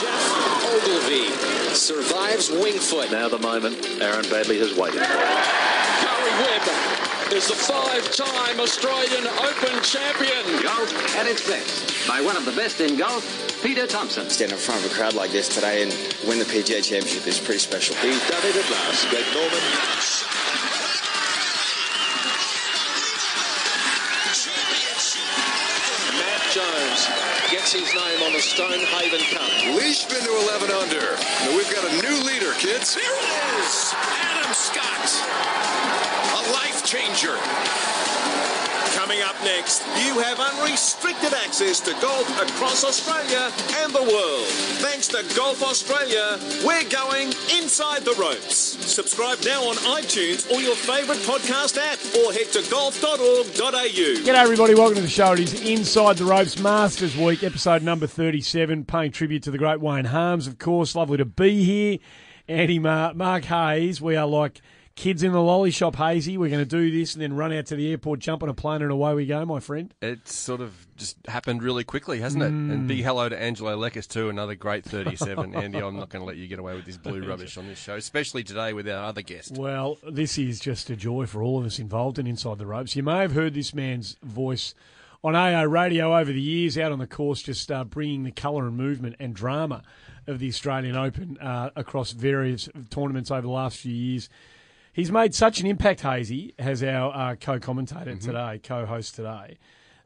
Geoff Ogilvy survives Winged Foot. Now the moment Aaron Baddeley has waited for. Karrie Webb is the five-time Australian Open champion. Golf at its best by one of the best in golf, Peter Thomson. Stand in front of a crowd like this today and win the PGA Championship is pretty special. He's done it at last. Greg Norman. Matt Jones gets his name on the Stonehaven Cup. Leash to 11 under. We've got a new leader, kids. Here it is, Adam Scott, a life changer. Coming up next, you have unrestricted access to golf across Australia and the world. Thanks to Golf Australia, we're going inside the ropes. Subscribe now on iTunes or your favourite podcast app or head to golf.org.au. G'day, everybody. Welcome to the show. It is Inside the Ropes Masters Week, episode number 37, paying tribute to the great Wayne Harms, of course. Lovely to be here. Andy Mark, Mark Hayes. We are like kids in the lolly shop, Hazy. We're going to do this and then run out to the airport, jump on a plane, and away we go, my friend. It's sort of just happened really quickly, hasn't it? And big hello to Angelo Leckis too, another great 37. Andy, I'm not going to let you get away with this blue rubbish on this show, especially today with our other guest. Well, this is just a joy for all of us involved in Inside the Ropes. You may have heard this man's voice on AO radio over the years, out on the course, just uh, bringing the colour and movement and drama of the Australian Open uh, across various tournaments over the last few years. He's made such an impact, Hazy, as our uh, co-commentator today, co-host today,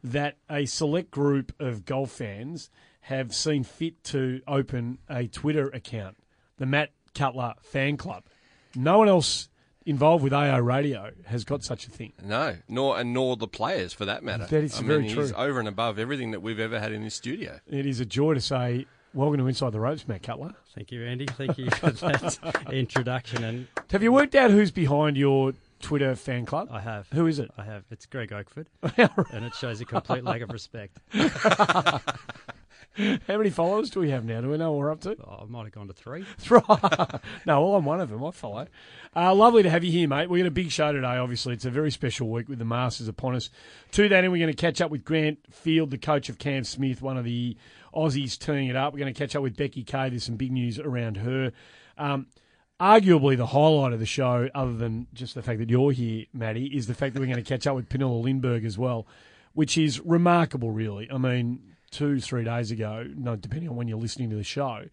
that a select group of golf fans have seen fit to open a Twitter account, the Matt Cutler Fan Club. No one else involved with AO Radio has got such a thing. No, nor and nor the players for that matter. That is I very mean, true. Over and above everything that we've ever had in this studio. It is a joy to say, welcome to Inside the Ropes, Matt Cutler. Thank you, Andy. Thank you for that introduction. And Have you worked out who's behind your Twitter fan club? I have. Who is it? I have. It's Greg Oakford, and it shows a complete lack of respect. How many followers do we have now? Do we know what we're up to? Oh, I might have gone to three. No, well, I'm one of them. I follow. Uh, lovely to have you here, mate. We're got a big show today, obviously. It's a very special week with the Masters upon us. To that end, we're going to catch up with Grant Field, the coach of Cam Smith, one of the Aussies turning it up. We're going to catch up with Becky Kay. There's some big news around her. Um, arguably the highlight of the show, other than just the fact that you're here, Maddie, is the fact that we're going to catch up with Pernilla Lindberg as well, which is remarkable, really. I mean, two, three days ago, no, depending on when you're listening to the show,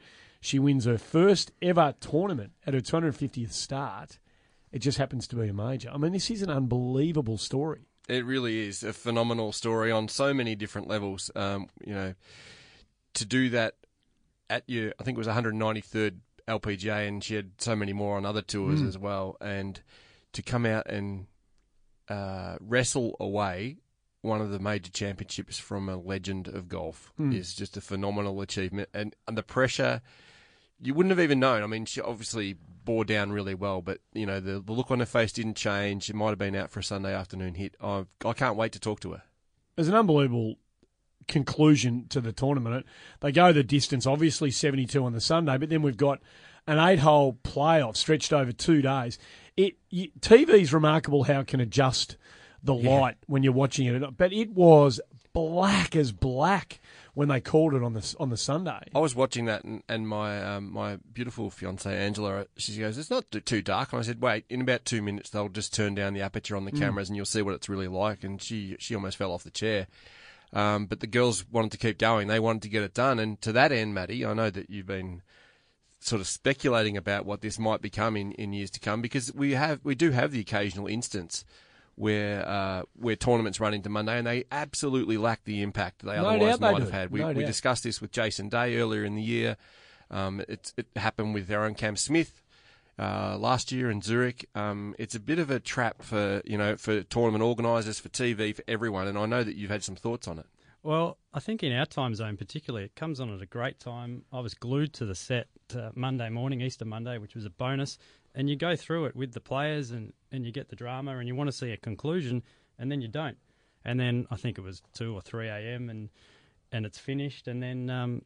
she wins her first ever tournament at her 250th start. It just happens to be a major. I mean, this is an unbelievable story. It really is a phenomenal story on so many different levels. Um, you know, to do that at your, I think it was 193rd LPGA, and she had so many more on other tours as well. And to come out and uh, wrestle away one of the major championships from a legend of golf hmm. is just a phenomenal achievement. And, and the pressure, you wouldn't have even known. I mean, she obviously bore down really well, but you know the, the look on her face didn't change. It might have been out for a Sunday afternoon hit. I, I can't wait to talk to her. There's an unbelievable conclusion to the tournament. They go the distance, obviously 72 on the Sunday, but then we've got an eight-hole playoff stretched over two days. It you, TV's remarkable how it can adjust the light when you're watching it, but it was black as black when they called it on the on the Sunday. I was watching that, and, and my um, my beautiful fiance Angela, she goes, "It's not too dark." And I said, "Wait, in about two minutes, they'll just turn down the aperture on the cameras, and you'll see what it's really like." And she she almost fell off the chair. Um, but the girls wanted to keep going; they wanted to get it done. And to that end, Maddie, I know that you've been sort of speculating about what this might become in, in years to come because we have we do have the occasional instance where uh, where tournaments run into Monday and they absolutely lack the impact they No otherwise doubt they might have had. We, No we discussed this with Jason Day earlier in the year. Um, it, it happened with our own Cam Smith uh, last year in Zurich. Um, it's a bit of a trap for you know for tournament organisers, for TV, for everyone. And I know that you've had some thoughts on it. Well, I think in our time zone particularly, it comes on at a great time. I was glued to the set uh, Monday morning, Easter Monday, which was a bonus. And you go through it with the players and, and you get the drama and you want to see a conclusion and then you don't. And then I think it was 2 or 3 a.m. and and it's finished and then um,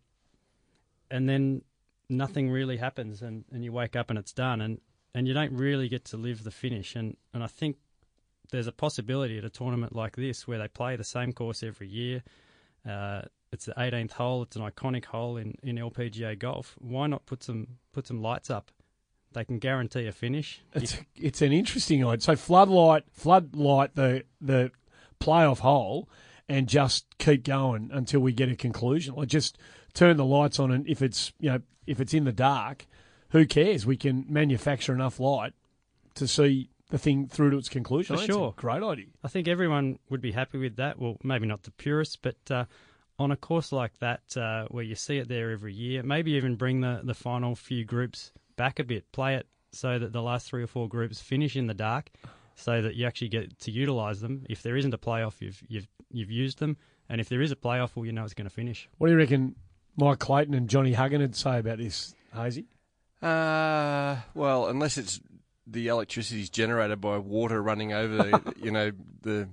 and then nothing really happens and, and you wake up and it's done and, and you don't really get to live the finish. And, and I think there's a possibility at a tournament like this where they play the same course every year. Uh, it's the 18th hole. It's an iconic hole in, in LPGA golf. Why not put some put some lights up? They can guarantee a finish. It's it's an interesting idea. So floodlight, floodlight the the playoff hole, and just keep going until we get a conclusion. Like just turn the lights on, and if it's you know if it's in the dark, who cares? We can manufacture enough light to see the thing through to its conclusion. For sure. great idea. I think everyone would be happy with that. Well, maybe not the purists, but uh, on a course like that, uh, where you see it there every year, maybe even bring the, the final few groups back a bit, play it so that the last three or four groups finish in the dark, so that you actually get to utilise them. If there isn't a playoff, you've you've you've used them, and if there is a playoff, well, you know it's going to finish. What do you reckon Mike Clayton and Johnny Huggan would say about this, Hazy? Uh, well, unless it's the electricity is generated by water running over, you know, the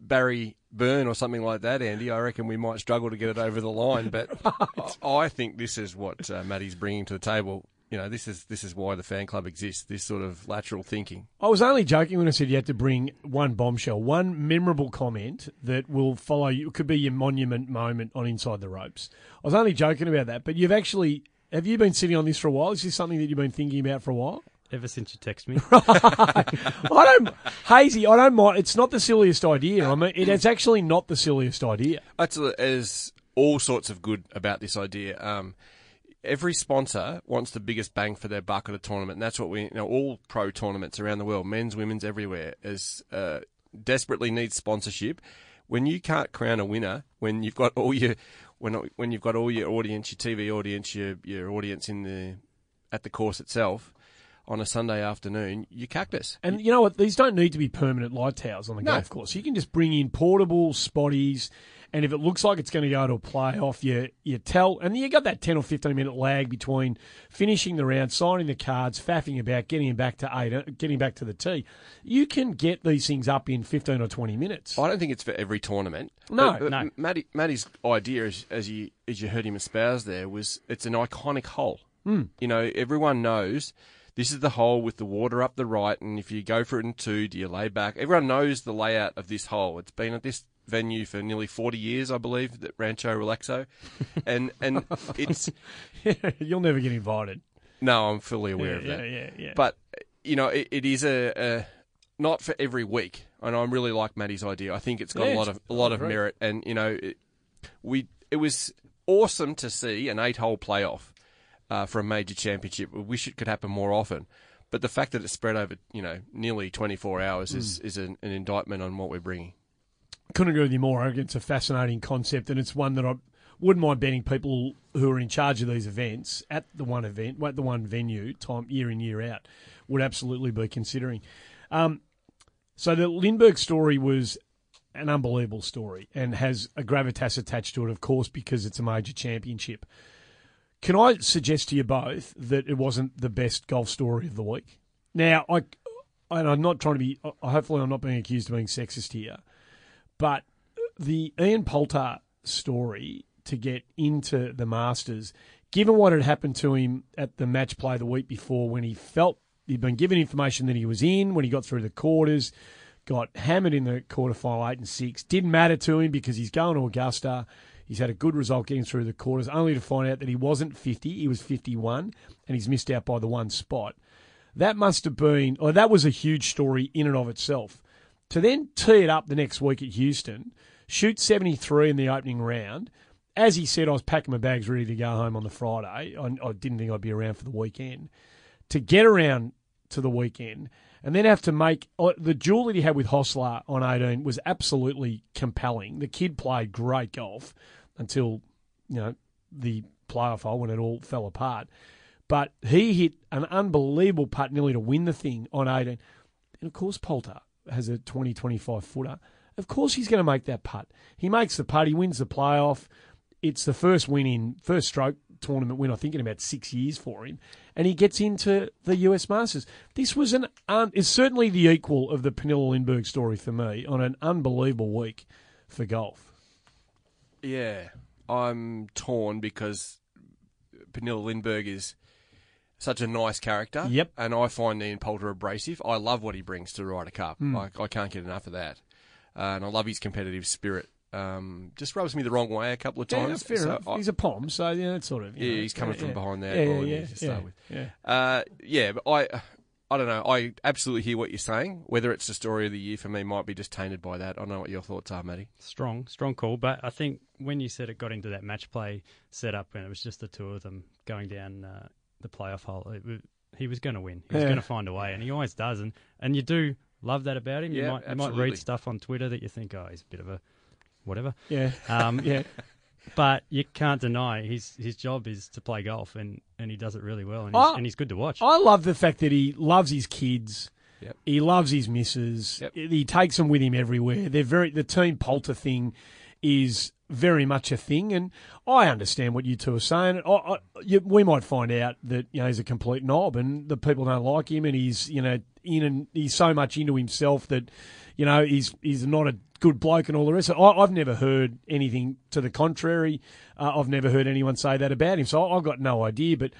Barry Burn or something like that, Andy, I reckon we might struggle to get it over the line. But I I think this is what uh, Matty's bringing to the table. You know, this is this is why the fan club exists. This sort of lateral thinking. I was only joking when I said you had to bring one bombshell, one memorable comment that will follow you. It could be your monument moment on Inside the Ropes. I was only joking about that, but you've actually have you been sitting on this for a while? Is this something that you've been thinking about for a while? Ever since you text me, right. I don't, Hazy. I don't mind. It's not the silliest idea. I mean, it is actually not the silliest idea. That's there's all sorts of good about this idea. Um, every sponsor wants the biggest bang for their buck at a tournament, and that's what we, you know, all pro tournaments around the world, men's, women's, everywhere, is uh, desperately needs sponsorship. When you can't crown a winner, when you've got all your when when you've got all your audience, your TV audience, your your audience in the at the course itself on a Sunday afternoon, you cactus. And you know what? These don't need to be permanent light towers on the No. golf course. You can just bring in portable spotties, and if it looks like it's going to go to a playoff, you you tell, and you got that ten or fifteen minute lag between finishing the round, signing the cards, faffing about, getting him back to eight, uh, getting back to the tee. You can get these things up in fifteen or twenty minutes. I don't think it's for every tournament. No, But- but no. Matty, Matty's idea, as, as you as you heard him espouse there, was it's an iconic hole. Mm. You know, everyone knows this is the hole with the water up the right, and if you go for it in two, do you lay back? Everyone knows the layout of this hole. It's been at this venue for nearly forty years, I believe, at Rancho Relaxo, and and it's You'll never get invited. no, I'm fully aware Yeah, of that. yeah, yeah, yeah. But you know, it, it is a, a not for every week, and I really like Matty's idea. I think it's got Yeah, a lot of a lot of merit, and you know, it, we it was awesome to see an eight-hole playoff uh, for a major championship. We wish it could happen more often. But the fact that it's spread over, you know, nearly 24 hours is, Hmm. is an, an indictment on what we're bringing. Couldn't agree with you more. It's a fascinating concept, and it's one that I wouldn't mind betting people who are in charge of these events at the one event, at the one venue, time year in year out, would absolutely be considering. Um, so the Lindberg story was an unbelievable story and has a gravitas attached to it, of course, because it's a major championship. Can I suggest to you both that it wasn't the best golf story of the week? Now, I, and I'm not trying to be. Hopefully, I'm not being accused of being sexist here. But the Ian Poulter story to get into the Masters, given what had happened to him at the match play the week before when he felt he'd been given information that he was in, when he got through the quarters, got hammered in the quarterfinal eight and six, didn't matter to him because he's going to Augusta. He's had a good result getting through the quarters, only to find out that he wasn't 50, he was 51, and he's missed out by the one spot. That must have been, or that was a huge story in and of itself to then tee it up the next week at Houston, shoot 73 in the opening round. As he said, I was packing my bags ready to go home on the Friday. I, I didn't think I'd be around for the weekend. To get around to the weekend and then have to make uh, the duel that he had with Hossler on 18 was absolutely compelling. The kid played great golf until, you know, the playoff hole when it all fell apart. But he hit an unbelievable putt nearly to win the thing on 18. And of course, Poulter has a 20, 25 footer. Of course, he's going to make that putt. He makes the putt, he wins the playoff. It's the first win in, first stroke tournament win, I think, in about six years for him. And he gets into the US Masters. This was an, un, is certainly the equal of the Pernilla Lindberg story for me on an unbelievable week for golf. Yeah, I'm torn because Pernilla Lindberg is such a nice character. Yep. And I find Ian Poulter abrasive. I love what he brings to the Ryder Cup. Hmm. I, I can't get enough of that. Uh, and I love his competitive spirit. um, just rubs me the wrong way a couple of Yeah, times. fair So enough. I- he's a pom, so yeah, it's sort of. yeah, know, he's coming yeah, from yeah. behind there. Yeah, goal, yeah, to yeah, with. yeah. Uh, yeah, but I, I don't know. I absolutely hear what you're saying. Whether it's the story of the year for me might be just tainted by that. I don't know what your thoughts are, Matty. Strong, strong call. But I think when you said it got into that match play setup and it was just the two of them going down uh, the playoff hole, it, wa- he was going to win. He was Yeah. going to find a way, and he always does. And, and you do love that about him. You Yeah, might you might read stuff on Twitter that you think, oh, he's a bit of a whatever. Yeah. Um, Yeah. But you can't deny his his job is to play golf, and, and he does it really well, and he's, I- and he's good to watch. I love the fact that he loves his kids. Yep. He loves his missus. Yep. He takes them with him everywhere. They're very the team Poulter thing is very much a thing, and I understand what you two are saying. I, I, you, we might find out that you know he's a complete knob, and the people don't like him, and he's you know in and he's so much into himself that you know he's he's not a good bloke and all the rest. I, I've never heard anything to the contrary. Uh, I've never heard anyone say that about him, so I've got no idea. But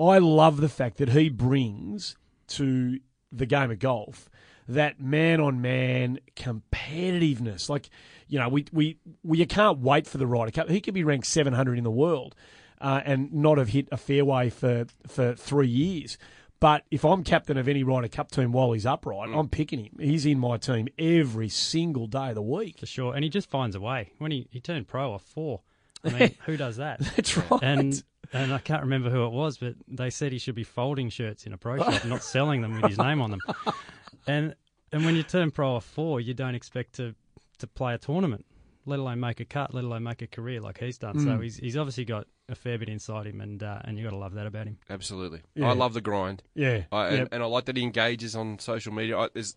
I love the fact that he brings to the game of golf that man on man competitiveness. Like, you know, we, we, we you can't wait for the Ryder Cup. He could be ranked 700 in the world uh, and not have hit a fairway for, for three years. But if I'm captain of any Ryder Cup team while he's upright, I'm picking him. He's in my team every single day of the week. for sure, and he just finds a way. When he, he turned pro off four, I mean, who does that? That's right. And and I can't remember who it was, but they said he should be folding shirts in a pro shop, not selling them with his name on them. And and when you turn pro off four, you don't expect to to play a tournament, let alone make a cut, let alone make a career like he's done. Mm. So he's he's obviously got a fair bit inside him, and uh, and you got to love that about him. Absolutely. Yeah. I love the grind. yeah. I, and, Yep. and I like that he engages on social media. I, there's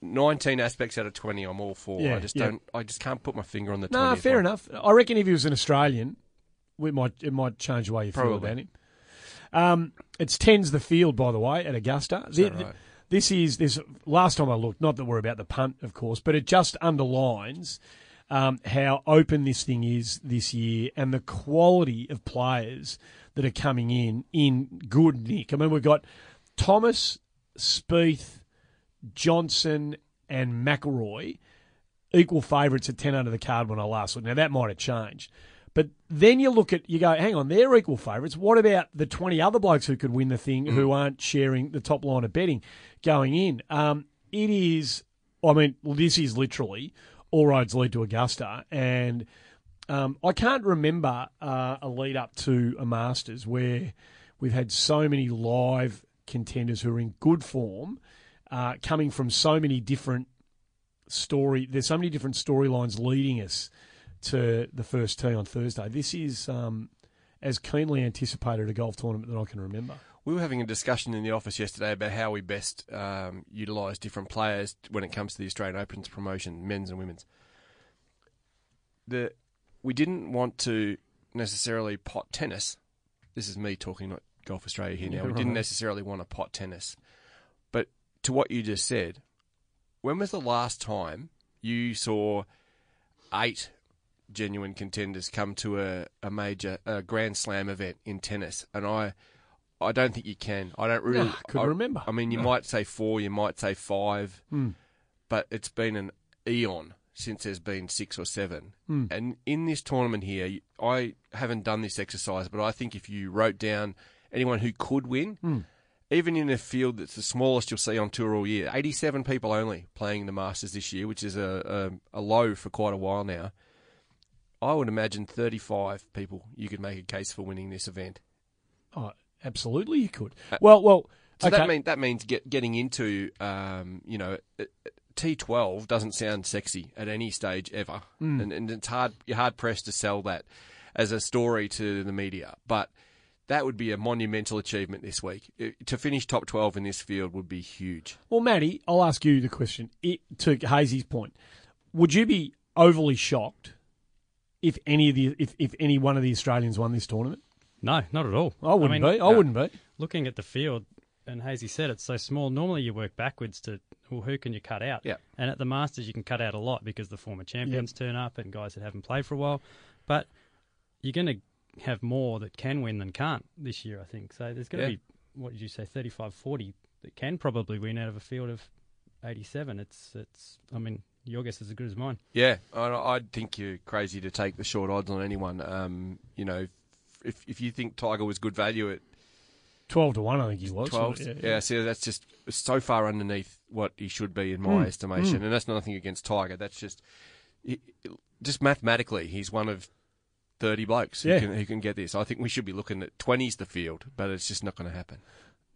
19 aspects out of 20 I'm all for. Yeah, I just yeah. don't. I just can't put my finger on the. No, 20th fair one. enough. I reckon if he was an Australian, it might it might change the way you feel about him. Um, it's tens the field, by the way, at Augusta. Thi- that right? This is this. Last time I looked, not that we're about the punt, of course, but it just underlines um, how open this thing is this year and the quality of players that are coming in in good nick. I mean, we've got Thomas, Spieth, Johnson, and McIlroy equal favourites at 10 under the card when I last looked. Now, that might have changed. But then you look at, you go, hang on, they're equal favourites. What about the 20 other blokes who could win the thing who aren't sharing the top line of betting going in? Um, it is, I mean, this is literally all roads lead to Augusta. And um, I can't remember uh, a lead up to a Masters where we've had so many live contenders who are in good form, uh, coming from so many different story. There's so many different storylines leading us to the first tee on Thursday. This is um, as keenly anticipated a golf tournament that I can remember. We were having a discussion in the office yesterday about how we best um, utilise different players when it comes to the Australian Opens promotion, men's and women's. The we didn't want to necessarily pot tennis. This is me talking, not Golf Australia here now. Yeah, we didn't necessarily want to pot tennis, but to what you just said, when was the last time you saw eight genuine contenders come to a, a major a Grand Slam event in tennis? And I, I don't think you can. I don't really. No, I couldn't I, remember. I mean, you No. might say four, you might say five, Hmm. but it's been an eon since there's been six or seven. Hmm. And in this tournament here, I haven't done this exercise, but I think if you wrote down anyone who could win, Hmm. even in a field that's the smallest you'll see on tour all year, 87 people only playing the Masters this year, which is a, a, a low for quite a while now. I would imagine 35 people you could make a case for winning this event. Oh, absolutely, you could. Well, well, So okay. that mean that means get, getting into um, you know T twelve doesn't sound sexy at any stage ever, Hmm. and, and it's hard you're hard pressed to sell that as a story to the media, but. That would be a monumental achievement this week. It- to finish top 12 in this field would be huge. Well, Matty, I'll ask you the question. It, to Hazy's point, would you be overly shocked if any of the if, if any one of the Australians won this tournament? No, not at all. I wouldn't mean, be. I wouldn't be. looking at the field, and Hazy said it's so small. Normally, you work backwards to well, who can you cut out? Yeah. And at the Masters, you can cut out a lot because the former champions turn up and guys that haven't played for a while. But you're going to have more that can win than can't this year, I think. So there's going to Yeah. be what did you say, 35, 40 that can probably win out of a field of 87. It's it's. I mean, your guess is as good as mine. Yeah, I, I think you're crazy to take the short odds on anyone. Um, you know, if if you think Tiger was good value at 12 to 1, I think he was. 12, Yeah, yeah, see, that's just so far underneath what he should be in my Mm, estimation, mm. and that's nothing against Tiger. That's just just mathematically, he's one of thirty blokes Yeah. who can who can get this. I think we should be looking at twenties the field, but it's just not going to happen.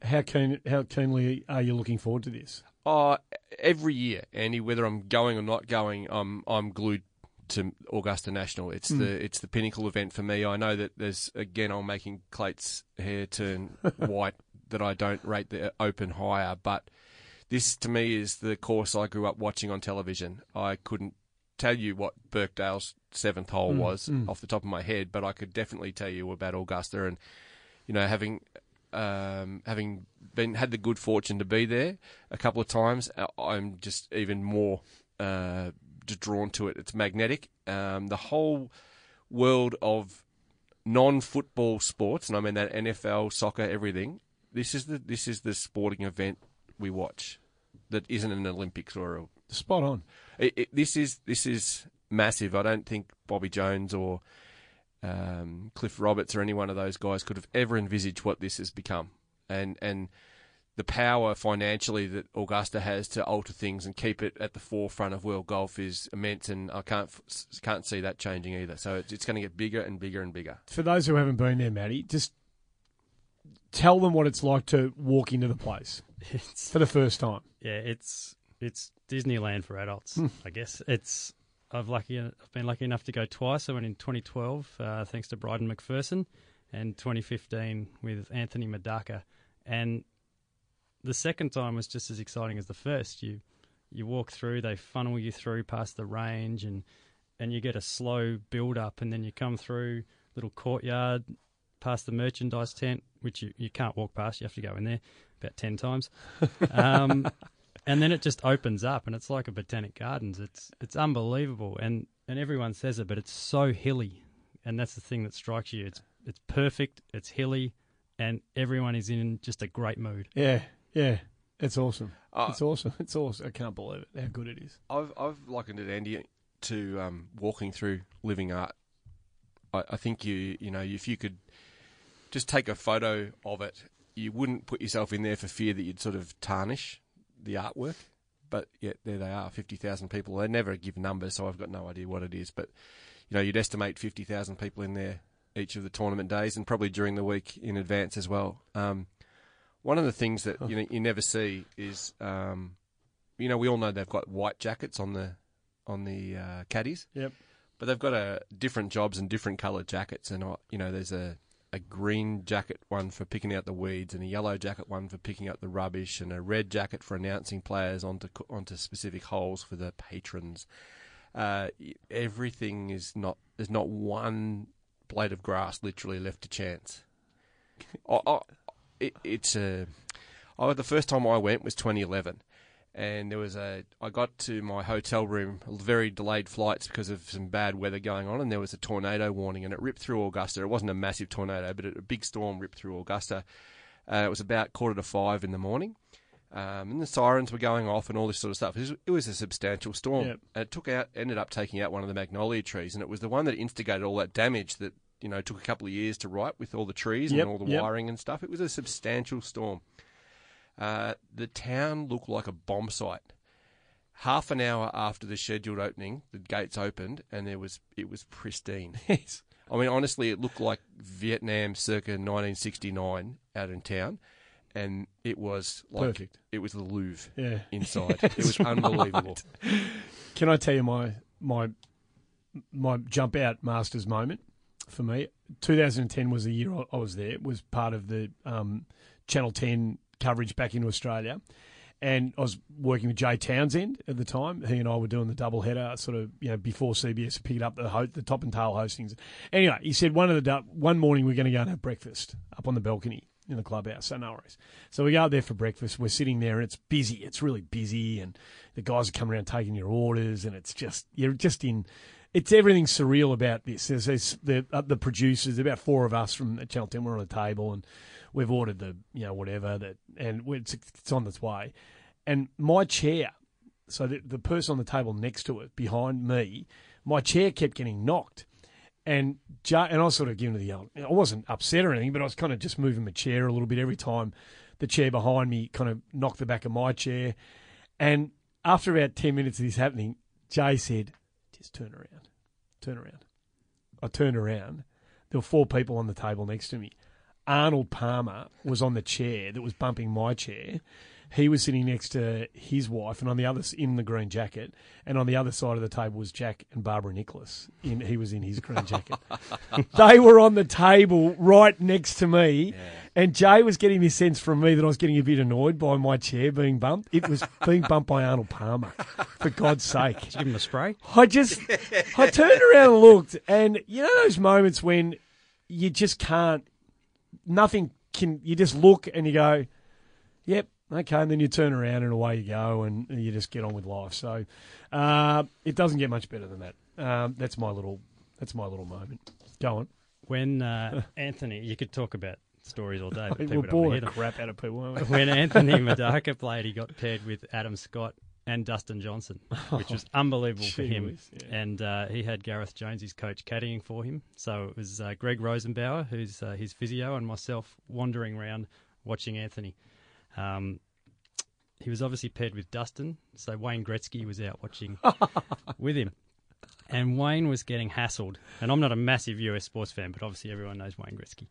How keen, how keenly are you looking forward to this? Oh, every year, Andy, whether I'm going or not going, I'm I'm glued to Augusta National. It's Mm. the it's the pinnacle event for me. I know that there's again I'm making Clate's hair turn white that I don't rate the Open higher, but this to me is the course I grew up watching on television. I couldn't tell you what Birkdale's seventh hole Mm, was mm. off the top of my head, but I could definitely tell you about Augusta and you know having um, having been had the good fortune to be there a couple of times, uh, I'm just even more uh, drawn to it. It's magnetic. Um, the whole world of non-football sports, and I mean that NFL, soccer, everything. This is the this is the sporting event we watch that isn't an Olympics or a Spot on. it, it, this is this is massive. I don't think Bobby Jones or um, Cliff Roberts or any one of those guys could have ever envisaged what this has become, and and the power financially that Augusta has to alter things and keep it at the forefront of world golf is immense, and I can't can't see that changing either. So it's, it's going to get bigger and bigger and bigger. For those who haven't been there, Matty, just tell them what it's like to walk into the place It's for the first time. yeah, it's it's Disneyland for adults. Hmm. I guess it's. I've lucky. I've been lucky enough to go twice. I went in 2012, uh, thanks to Bryden Macpherson, and 2015 with Anthony Murdaca. And the second time was just as exciting as the first. You you walk through, they funnel you through past the range, and and you get a slow build up, and then you come through little courtyard past the merchandise tent, which you, you can't walk past. You have to go in there about ten times. Um, and then it just opens up, and it's like a botanic gardens. It's it's unbelievable, and and everyone says it, but it's so hilly, and that's the thing that strikes you. It's it's perfect. It's hilly, and everyone is in just a great mood. Yeah, yeah. It's awesome. Uh, it's awesome. It's awesome. I can't believe it. How good it is. I've I've likened it, Andy, to um, walking through living art. I, I think you you know if you could just take a photo of it, you wouldn't put yourself in there for fear that you'd sort of tarnish the artwork. But yet there they are, fifty thousand people. They never give numbers, so I've got no idea what it is. But you know, you'd estimate fifty thousand people in there each of the tournament days, and probably during the week in advance as well. Um, one of the things that you know you never see is, um, you know, we all know they've got white jackets on the on the uh, caddies. Yep. But they've got a different jobs and different coloured jackets, and uh, you know, there's a a green jacket one for picking out the weeds, and a yellow jacket one for picking up the rubbish, and a red jacket for announcing players onto onto specific holes for the patrons. Uh, everything is not. There's not one blade of grass literally left to chance. I, I, it, it's a. Oh, the first time I went was 2011, and there was a. I got to my hotel room, very delayed flights because of some bad weather going on, and there was a tornado warning, and it ripped through Augusta. It wasn't a massive tornado, but a big storm ripped through Augusta. Uh, it was about quarter to five in the morning. Um, and the sirens were going off and all this sort of stuff. It was, it was a substantial storm, Yep. and it took out, ended up taking out one of the magnolia trees, and it was the one that instigated all that damage that you know took a couple of years to right with all the trees Yep, and all the yep. wiring and stuff. It was a substantial storm. Uh, the town looked like a bomb site. Half an hour after the scheduled opening, the gates opened, and there was it was pristine. Yes. I mean, honestly, it looked like Vietnam circa 1969 out in town, and it was like Perfect. it was the Louvre Yeah. inside. It was that's unbelievable. Can I tell you my my my jump out masters moment for me? 2010 was the year I- I was there. It was part of the um, Channel 10 coverage back into Australia. And I was working with Jay Townsend at the time. He and I were doing the double header, sort of, you know, before CBS picked up the ho- the top and tail hostings. Anyway, he said one of the one morning we're going to go and have breakfast up on the balcony in the clubhouse. So no worries. So we go out there for breakfast. We're sitting there and it's busy. It's really busy, and the guys are coming around taking your orders, and it's just you're just in. It's everything surreal about this. There's, there's the uh, the producers. About four of us from Channel Ten. We're on a table and we've ordered the you know whatever that, and it's it's on its way. And my chair so the, the person on the table next to it, behind me, my chair kept getting knocked. And Jay, and I was sort of giving it the old. I wasn't upset or anything, but I was kind of just moving my chair a little bit every time the chair behind me kind of knocked the back of my chair. And after about ten minutes of this happening, Jay said, "Just turn around, turn around." I turned around. There were four people on the table next to me. Arnold Palmer was on the chair that was bumping my chair. He was sitting next to his wife, and on the other in the green jacket, and on the other side of the table was Jack and Barbara Nicklaus. In he was in his green jacket. they were on the table right next to me, and Jay was getting this sense from me that I was getting a bit annoyed by my chair being bumped. It was being bumped by Arnold Palmer, for God's sake. Did you give him a spray? I just, I turned around and looked, and you know those moments when you just can't, nothing can, you just look and you go, yep, okay, and then you turn around and away you go, and you just get on with life. So uh, it doesn't get much better than that. Um, that's my little, that's my little moment. Go on. When uh, Anthony, you could talk about stories all day, but We'll people don't bore the hear crap out of people, when Anthony Murdaca played, he got paired with Adam Scott and Dustin Johnson, which was unbelievable for him. whiz, yeah. And uh, he had Gareth Jones, his coach, caddying for him. So it was uh, Greg Rosenbauer, who's uh, his physio, and myself wandering around watching Anthony. Um, he was obviously paired with Dustin, so Wayne Gretzky was out watching with him. And Wayne was getting hassled. And I'm not a massive US sports fan, but obviously everyone knows Wayne Gretzky.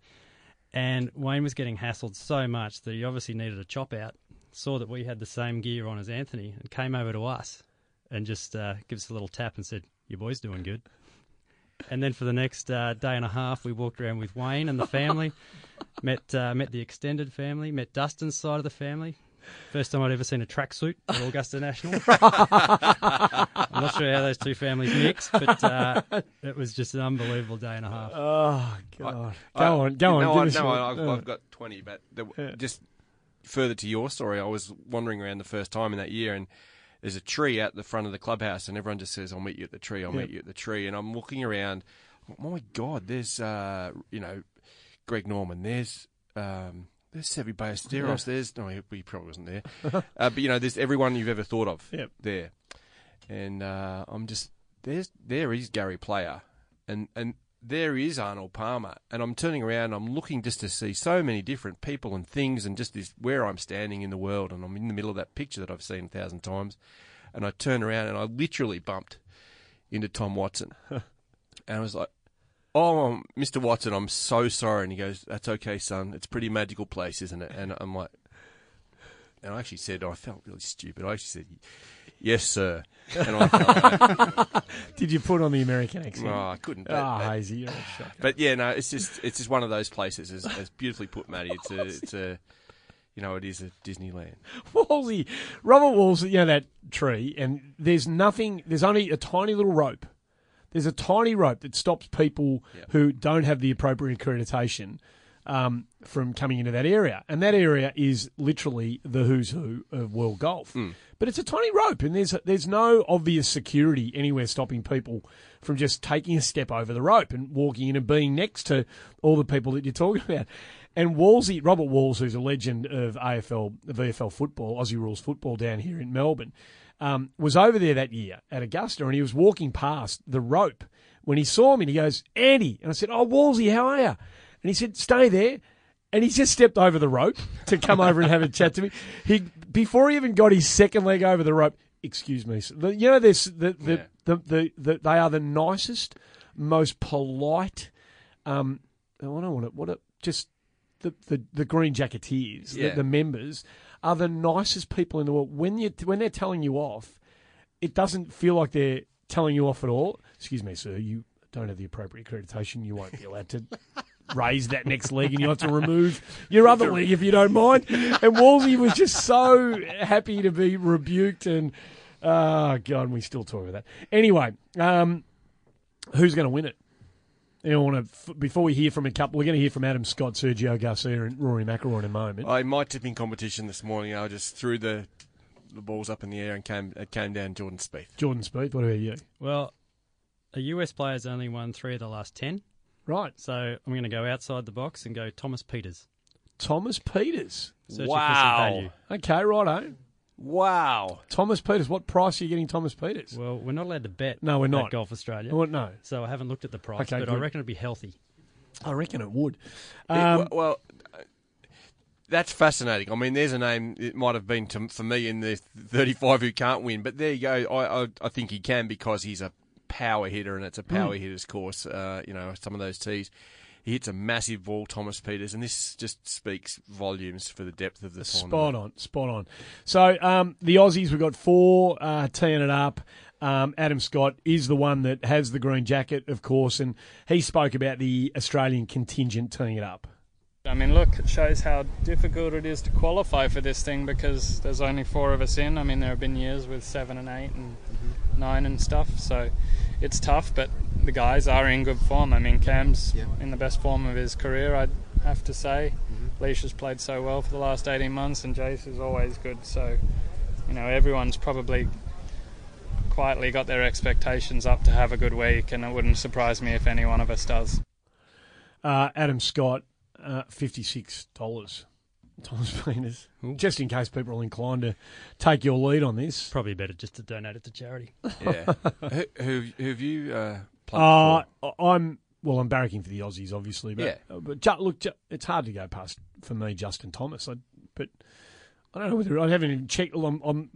And Wayne was getting hassled so much that he obviously needed a chop out. Saw that we had the same gear on as Anthony and came over to us and just uh, gives us a little tap and said, Your boy's doing good. And then for the next uh, day and a half, we walked around with Wayne and the family, met uh, met the extended family, met Dustin's side of the family. First time I'd ever seen a tracksuit at Augusta National. I'm not sure how those two families mix, but uh, it was just an unbelievable day and a half. Oh God! I- go on, go on. No, I, no, I- I've, uh, I've got 20, but the, just further to your story, I was wandering around the first time in that year and there's a tree out the front of the clubhouse and everyone just says, I'll meet you at the tree, I'll Yep. meet you at the tree. And I'm looking around, oh my God, there's, uh, you know, Greg Norman, there's, um, there's Seve Ballesteros, there's, no, he, he probably wasn't there. uh, but, you know, there's everyone you've ever thought of Yep. there. And uh, I'm just, there's, there is Gary Player. And, and there is Arnold Palmer, and I'm turning around. I'm looking just to see so many different people and things, and just this where I'm standing in the world, and I'm in the middle of that picture that I've seen a thousand times. And I turn around, and I literally bumped into Tom Watson, and I was like, "Oh, um, Mr. Watson, I'm so sorry." And he goes, "That's okay, son. It's a pretty magical place, isn't it?" And I'm like, and I actually said, I felt really stupid. I actually said, "Yes, sir." And I felt like, Did you put on the American accent? oh, I couldn't. but- Ah, but- Hazy, you're a shocker. but yeah, no, it's just it's just one of those places. As, as beautifully put, Matty. It's a it's a you know it is a Disneyland. Wolsey, Robert Wolsey, you know that tree, and there's nothing. There's only a tiny little rope. There's a tiny rope that stops people who don't have the appropriate accreditation um, from coming into that area, and that area is literally the who's who of world golf. But it's a tiny rope, and there's there's no obvious security anywhere stopping people from just taking a step over the rope and walking in and being next to all the people that you're talking about. And Wolsey, Robert Walls, who's a legend of AFL, VFL football, Aussie rules football down here in Melbourne, um, was over there that year at Augusta, and he was walking past the rope when he saw me, and he goes, "Andy," and I said, "Oh, Wolsey, how are you?" And he said, "Stay there." And he just stepped over the rope to come over and have a chat to me. He before he even got his second leg over the rope. Excuse me, sir. You know this. The the, Yeah. the, the, the they are the nicest, most polite. Um, I don't want to what a just the the, the green jacketeers, the, the members are the nicest people in the world. When you when they're telling you off, it doesn't feel like they're telling you off at all. Excuse me, sir. You don't have the appropriate accreditation. You won't be allowed to raise that next leg, and you have to remove your other leg if you don't mind. And Wolsey was just so happy to be rebuked, and oh god, we still talk about that. Anyway, um, who's going to win it? You want to before we hear from a couple, we're going to hear from Adam Scott, Sergio Garcia, and Rory McIlroy in a moment. I my tipping competition this morning. I just threw the the balls up in the air and came it came down Jordan Spieth. Jordan Spieth, what about you? Well, a US player's only won three of the last ten, Right, so I'm going to go outside the box and go Thomas Pieters. Thomas Pieters. Searching Wow. for some value. Okay, righto. Wow. Thomas Pieters. What price are you getting Thomas Pieters? Well, we're not allowed to bet. No, we're not. Golf Australia. Well, no. So I haven't looked at the price, Okay, but I reckon it'd be healthy. I reckon it would. It- Um, well, uh, that's fascinating. I mean, there's a name. It might have been to, for me in the 35 who can't win, but there you go. I I, I think he can because he's a power hitter, and it's a power hitter's course. Uh, you know, some of those tees. He hits a massive ball, Thomas Pieters, and this just speaks volumes for the depth of the tournament. Spot on, spot on. So um, the Aussies, we've got four uh, teeing it up. Um, Adam Scott is the one that has the green jacket, of course, and he spoke about the Australian contingent teeing it up. I mean, look, it shows how difficult it is to qualify for this thing because there's only four of us in. I mean, there have been years with seven and eight and nine and stuff, so it's tough, but the guys are in good form. I mean, Cam's in the best form of his career, I'd have to say. Leash has played so well for the last 18 months, and Jace is always good, so, you know, everyone's probably quietly got their expectations up to have a good week, and it wouldn't surprise me if any one of us does. Uh, Adam Scott, uh, fifty-six dollars. Thomas Pieters, just in case people are inclined to take your lead on this. Probably better just to donate it to charity. Yeah. who, who, who have you uh, played Uh, for? I'm well. I'm barracking for the Aussies, obviously, but Yeah. but ju- look, ju- it's hard to go past for me, Justin Thomas. I, but I don't know whether I haven't even checked. well, I'm, I'm,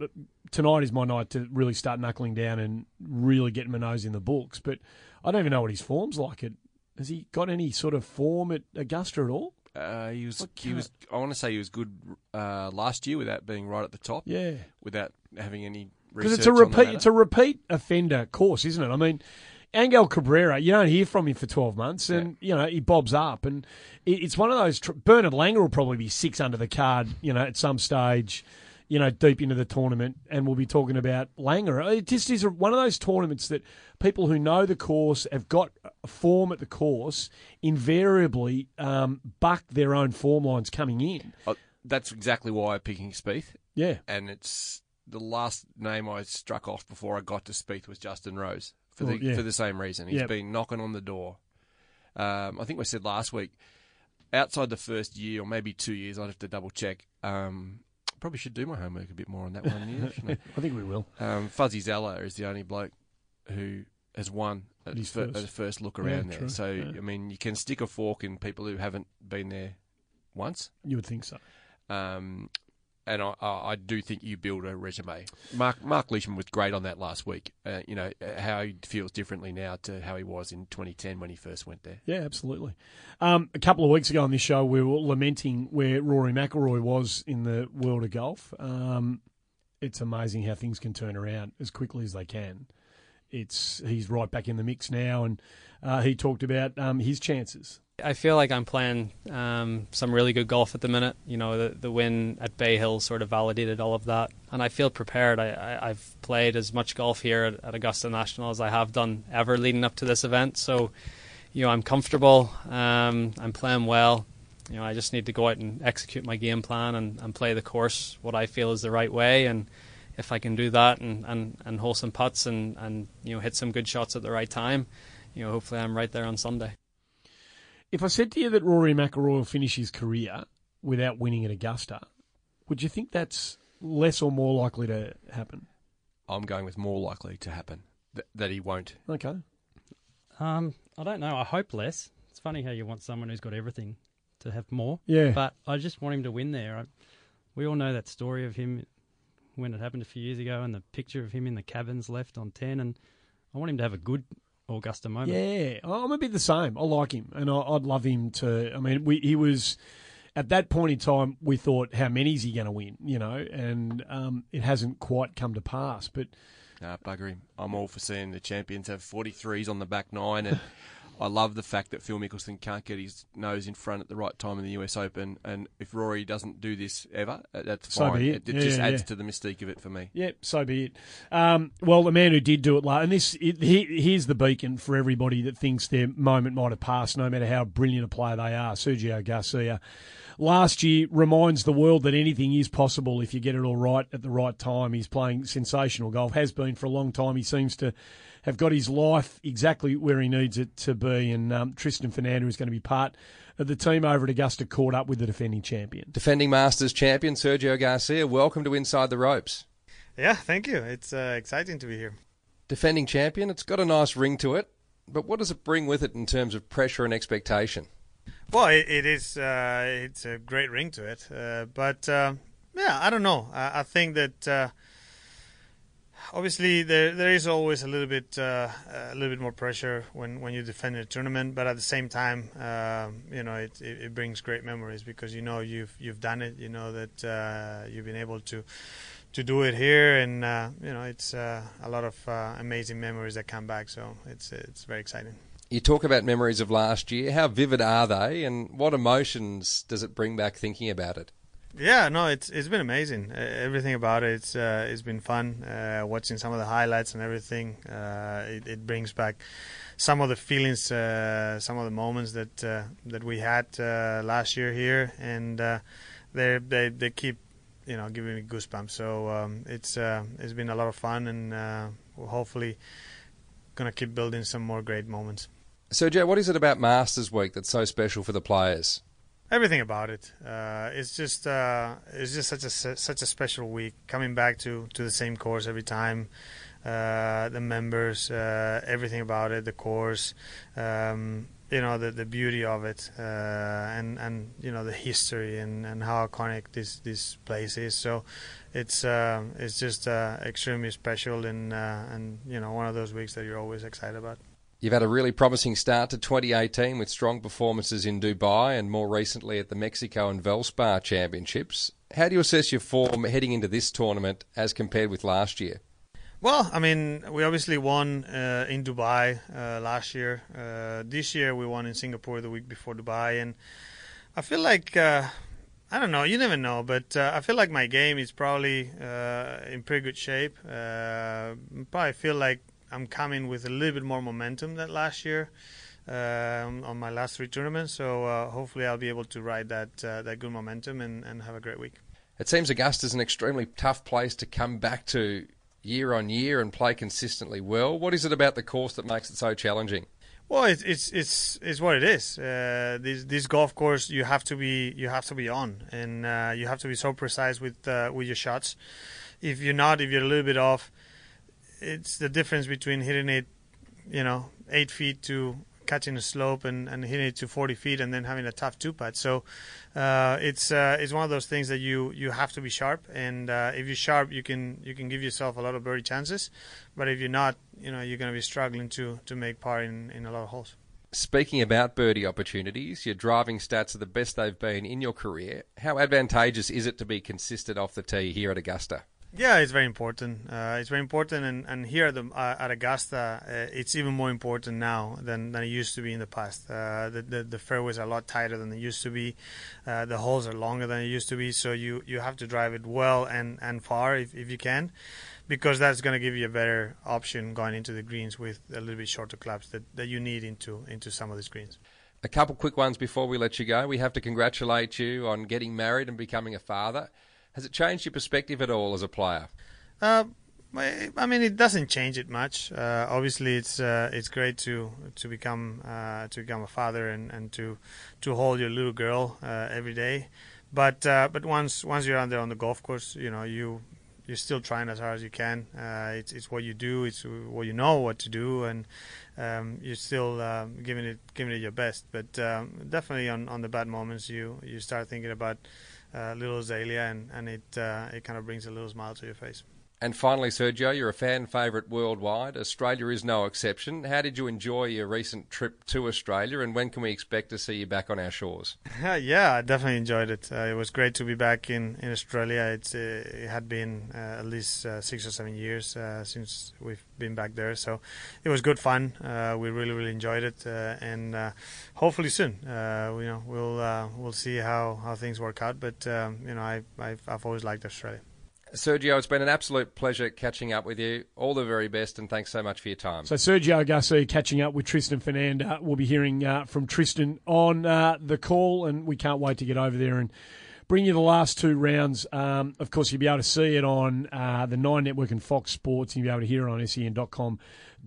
tonight is my night to really start knuckling down and really getting my nose in the books. But I don't even know what his form's like. It has he got any sort of form at Augusta at all? Uh, he was. He was. I want to say he was good uh, last year without being right at the top. Yeah. Without having any Because it's a repeat. It's a repeat offender course, isn't it? I mean, Angel Cabrera, you don't hear from him for twelve months, and you know he bobs up, and it, it's one of those. Tr- Bernard Langer will probably be six under the card, you know, at some stage, you know, deep into the tournament, and we'll be talking about Langer. It just is one of those tournaments that people who know the course have got a form at the course invariably um, buck their own form lines coming in. Uh, that's exactly why I'm picking Spieth. Yeah. and it's the last name I struck off before I got to Spieth was Justin Rose for the yeah. for the same reason. He's Yep. been knocking on the door. Um, I think we said last week, outside the first year or maybe two years, I'd have to double check. Um, probably should do my homework a bit more on that one. Yeah, shouldn't I? I think we will. Um, Fuzzy Zoeller is the only bloke who has won at, His fir- first. first look Yeah, around there. true, So yeah. I mean, you can stick a fork in people who haven't been there once. You would think so. Um, and I, I do think you build a resume. Mark Mark Leishman was great on that last week. Uh, you know how he feels differently now to how he was in 2010 when he first went there. Yeah, absolutely. Um, a couple of weeks ago on this show, we were lamenting where Rory McIlroy was in the world of golf. Um, it's amazing how things can turn around as quickly as they can. It's he's right back in the mix now, and uh, he talked about um, his chances. I feel like I'm playing um, some really good golf at the minute. You know, the, the win at Bay Hill sort of validated all of that, and I feel prepared. I, I've played as much golf here at, at Augusta National as I have done ever leading up to this event. So, you know, I'm comfortable. Um, I'm playing well. You know, I just need to go out and execute my game plan and, and play the course what I feel is the right way. And if I can do that and, and, and hole some putts and, and you know hit some good shots at the right time, you know, hopefully I'm right there on Sunday. If I said to you that Rory McIlroy will finish his career without winning at Augusta, would you think that's less or more likely to happen? I'm going with more likely to happen th- that he won't. Okay. Um, I don't know. I hope less. It's funny how you want someone who's got everything to have more. Yeah. But I just want him to win there. I, we all know that story of him when it happened a few years ago, and the picture of him in the cabins left on ten. And I want him to have a good Augusta moment. Yeah, I'm a bit the same. I like him, and I, I'd love him to. I mean, we, he was at that point in time. We thought, how many is he going to win? You know, and um, it hasn't quite come to pass. But Nah, bugger him. I'm all for seeing the champions have 43s on the back nine, and I love the fact that Phil Mickelson can't get his nose in front at the right time in the US Open. And if Rory doesn't do this ever, uh, that's So fine. be it. It, Yeah, just yeah, adds yeah. to the mystique of it for me. Yep, so be it. Um, well, the man who did do it last, and this it, he, here's the beacon for everybody that thinks their moment might have passed, no matter how brilliant a player they are. Sergio Garcia. Last year reminds the world that anything is possible if you get it all right at the right time. He's playing sensational golf, has been for a long time. He seems to have got his life exactly where he needs it to be. And um, Tristan Fernando is going to be part of the team over at Augusta caught up with the defending champion. Defending Masters champion Sergio Garcia, welcome to Inside the Ropes. Yeah, thank you. It's uh, exciting to be here. Defending champion, it's got a nice ring to it, but what does it bring with it in terms of pressure and expectation? Well, it, it is. Uh, it's a great ring to it, uh, but uh, yeah, I don't know. I, I think that uh, obviously there there is always a little bit uh, a little bit more pressure when, when you defend a tournament, but at the same time, um, you know, it, it, it brings great memories because you know you've you've done it. You know that uh, you've been able to to do it here, and uh, you know it's uh, a lot of uh, amazing memories that come back. So it's it's very exciting. You talk about memories of last year. How vivid are they, and what emotions does it bring back thinking about it? Yeah, no, it's it's been amazing. Uh, everything about it, it's uh, it's been fun. Uh, watching some of the highlights and everything, uh, it, it brings back some of the feelings, uh, some of the moments that uh, that we had last year here, and they they they keep you know giving me goosebumps. So um, it's it's been a lot of fun, and hopefully gonna keep building some more great moments. Sergio, what is it about Masters Week that's so special for the players? Everything about it. Uh, it's just uh, it's just such a such a special week. Coming back to, to the same course every time, uh, the members, uh, everything about it, the course, um, you know, the the beauty of it, uh, and and you know the history and, and how iconic this this place is. So. It's uh, it's just extremely special and and you know one of those weeks that you're always excited about. You've had a really promising start to 2018 with strong performances in Dubai and more recently at the Mexico and Valspar Championships. How do you assess your form heading into this tournament as compared with last year? Well, I mean, we obviously won uh, in Dubai uh, last year. Uh, this year we won in Singapore the week before Dubai, and I feel like uh, I don't know. You never know, but uh, I feel like my game is probably uh, in pretty good shape. probably feel like I'm coming with a little bit more momentum than last year um, on my last three tournaments. So uh, hopefully I'll be able to ride that uh, that good momentum and, and have a great week. It seems Augusta is an extremely tough place to come back to year on year and play consistently well. What is it about the course that makes it so challenging? Well, it's it's it's, it's what it is. Uh, this this golf course, you have to be you have to be on, and uh, you have to be so precise with uh, with your shots. If you're not, if you're a little bit off, it's the difference between hitting it, you know, eight feet to catching a slope and, and hitting it to 40 feet and then having a tough two putt. So uh, it's uh, it's one of those things that you you have to be sharp. And uh, if you're sharp, you can you can give yourself a lot of birdie chances. But if you're not, you know, you're going to be struggling to to make par in, in a lot of holes. Speaking about birdie opportunities, your driving stats are the best they've been in your career. How advantageous is it to be consistent off the tee here at Augusta? Yeah, it's very important. Uh, it's very important, and, and here at, the, uh, at Augusta, uh, it's even more important now than, than it used to be in the past. Uh, the, the, the fairways are a lot tighter than they used to be. Uh, the holes are longer than it used to be, so you, you have to drive it well and, and far if, if you can, because that's going to give you a better option going into the greens with a little bit shorter clubs that, that you need into into some of the greens. A couple quick ones before we let you go. We have to congratulate you on getting married and becoming a father. Has it changed your perspective at all as a player? Uh, I mean, it doesn't change it much. Uh, obviously, it's uh, it's great to to become uh, to become a father and, and to to hold your little girl uh, every day. But uh, but once once you're out there on the golf course, you know you you're still trying as hard as you can. it's it's what you do. It's what you know what to do, and um, you're still giving it giving it your best. But um, definitely on, on the bad moments, you you start thinking about uh, little Azalea, and, and it uh, it kind of brings a little smile to your face. And finally, Sergio, you're a fan favourite worldwide. Australia is no exception. How did you enjoy your recent trip to Australia, and when can we expect to see you back on our shores? yeah, I definitely enjoyed it. Uh, it was great to be back in, in Australia. It's, uh, it had been uh, at least uh, six or seven years uh, since we've been back there, so it was good fun. Uh, we really, really enjoyed it, and hopefully soon, you know, we'll we'll see how, how things work out. But um, you know, I I've, I've always liked Australia. Sergio, it's been an absolute pleasure catching up with you. All the very best, and thanks so much for your time. So, Sergio Garcia catching up with Tristan Fernanda. We'll be hearing uh, from Tristan on uh, the call, and we can't wait to get over there and bring you the last two rounds. Um, of course, you'll be able to see it on uh, the Nine Network and Fox Sports, and you'll be able to hear it on sen.com.au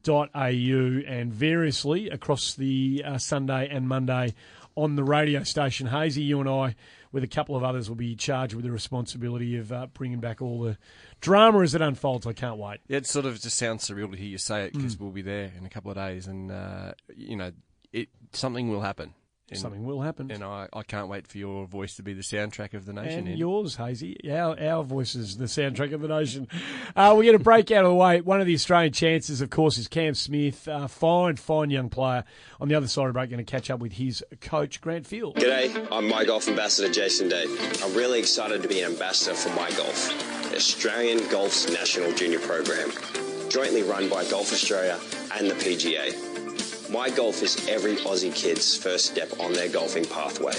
and variously across the uh, Sunday and Monday on the radio station. Hazy, you and I, with a couple of others, will be charged with the responsibility of uh, bringing back all the drama as it unfolds. I can't wait. Yeah, it sort of just sounds surreal to hear you say it because Mm. we'll be there in a couple of days, and uh, you know, it something will happen. And- Something will happen. and I, I can't wait for your voice to be the soundtrack of the nation. And Ed. yours, Hazy. Our, our voice is the soundtrack of the nation. Uh, we're going to break out of the way. One of the Australian chances, of course, is Cam Smith. Uh, fine, fine young player. On the other side of the break, going to catch up with his coach, Grant Field. G'day, I'm My Golf Ambassador Jason Day. I'm really excited to be an ambassador for My Golf, Australian Golf's national junior program, jointly run by Golf Australia and the PGA. My Golf is every Aussie kid's first step on their golfing pathway.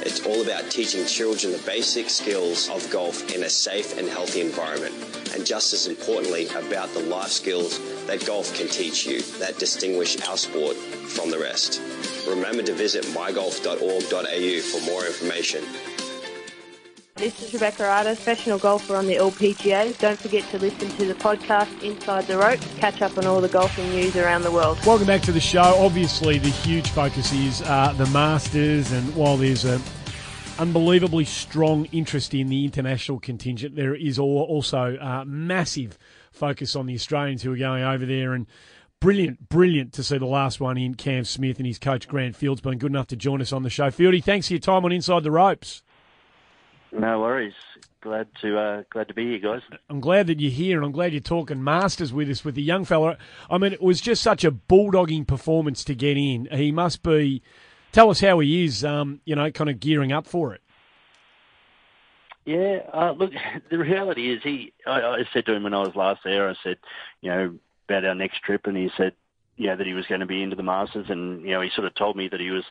It's all about teaching children the basic skills of golf in a safe and healthy environment, and just as importantly, about the life skills that golf can teach you that distinguish our sport from the rest. Remember to visit mygolf.org.au for more information. This is Rebecca Artis, professional golfer on the LPGA. Don't forget to listen to the podcast Inside the Ropes. Catch up on all the golfing news around the world. Welcome back to the show. Obviously, the huge focus is uh, the Masters, and while there's a unbelievably strong interest in the international contingent, there is also uh, massive focus on the Australians who are going over there and. Brilliant, brilliant to see the last one in Cam Smith and his coach Grant Fields been good enough to join us on the show. Fieldy, thanks for your time on Inside the Ropes. No worries. Glad to uh, glad to be here, guys. I'm glad that you're here, and I'm glad you're talking Masters with us with the young fella. I mean, it was just such a bulldogging performance to get in. He must be. Tell us how he is. Um, you know, kind of gearing up for it. Yeah, uh, look, the reality is he. I, I said to him when I was last there, I said, you know, about our next trip, and he said, you know, that he was going to be into the Masters, and you know, he sort of told me that he was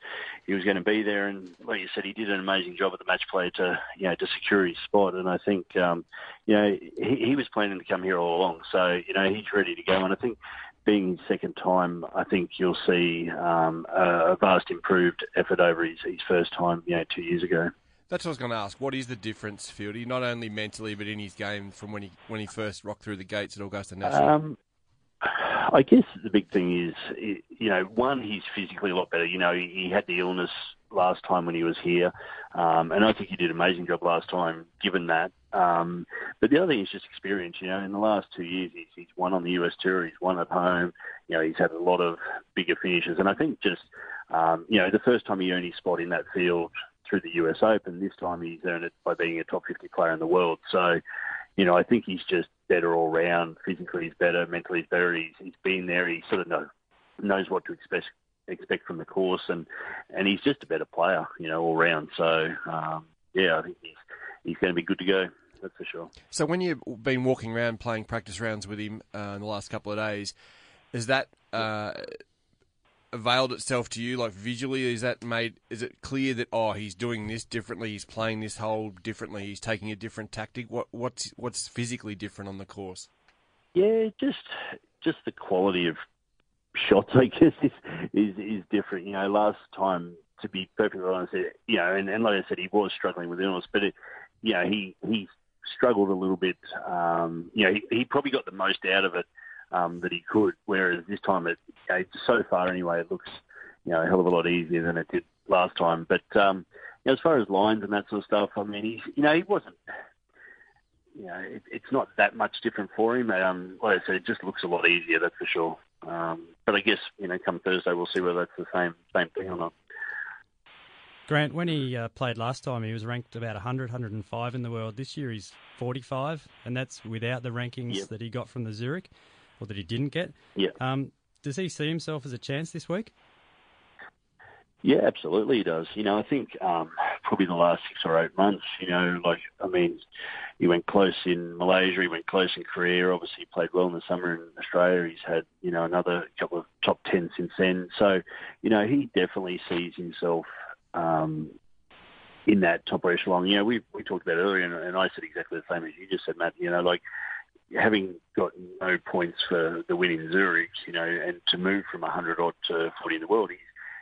he was going to be there, and like you said, he did an amazing job at the match play to you know to secure his spot, and I think um, you know he, he was planning to come here all along, so you know he's ready to go, and I think. Being his second time, I think you'll see um, a, a vast improved effort over his, his first time, you know, two years ago. That's what I was going to ask. What is the difference, Fieldy, not only mentally but in his game from when he when he first rocked through the gates at Augusta National? Um, I guess the big thing is, you know, one, he's physically a lot better. You know, he, had the illness last time when he was here, um, and I think he did an amazing job last time, given that. Um, but the other thing is just experience. You know, in the last two years, he's, he's won on the US Tour, he's won at home. You know, he's had a lot of bigger finishes, and I think just, um, you know, the first time he earned his spot in that field through the US Open, this time he's earned it by being a top 50 player in the world. So, you know, I think he's just better all round. Physically, he's better. Mentally, he's better. He's, he's been there. He sort of know, knows what to expect expect from the course, and and he's just a better player, you know, all round. So, um, yeah, I think he's he's going to be good to go. That's for sure. So when you've been walking around playing practice rounds with him uh, in the last couple of days, is that uh, availed itself to you? Like visually, is that made? Is it clear that oh, he's doing this differently? He's playing this hole differently. He's taking a different tactic. What what's what's physically different on the course? Yeah, just just the quality of shots, I guess, is is, is different. You know, last time, to be perfectly honest, you know, and, and like I said, he was struggling with illness, but it, you know, he he struggled a little bit. Um, you know, he, he probably got the most out of it um, that he could. Whereas this time, it you know, so far anyway, it looks you know a hell of a lot easier than it did last time. But um, you know, as far as lines and that sort of stuff, I mean, he's you know he wasn't you know, it, it's not that much different for him. Um, like I said, it just looks a lot easier, that's for sure. Um, but I guess you know, come Thursday, we'll see whether that's the same same thing or not. Grant, when he uh, played last time, he was ranked about 100, 105 in the world. This year he's 45, and that's without the rankings Yep. that he got from the Zurich, or that he didn't get. Yeah. Um, does he see himself as a chance this week? Yeah, absolutely, he does. You know, I think um, probably the last six or eight months. You know, like I mean, he went close in Malaysia, he went close in Korea. Obviously, he played well in the summer in Australia. He's had you know another couple of top ten since then. So, you know, he definitely sees himself um, in that top echelon. You know, we we talked about it earlier, and, and I said exactly the same as you just said, Matt. You know, like having got no points for the win in Zurich, you know, and to move from 100 odd to 40 in the world, he's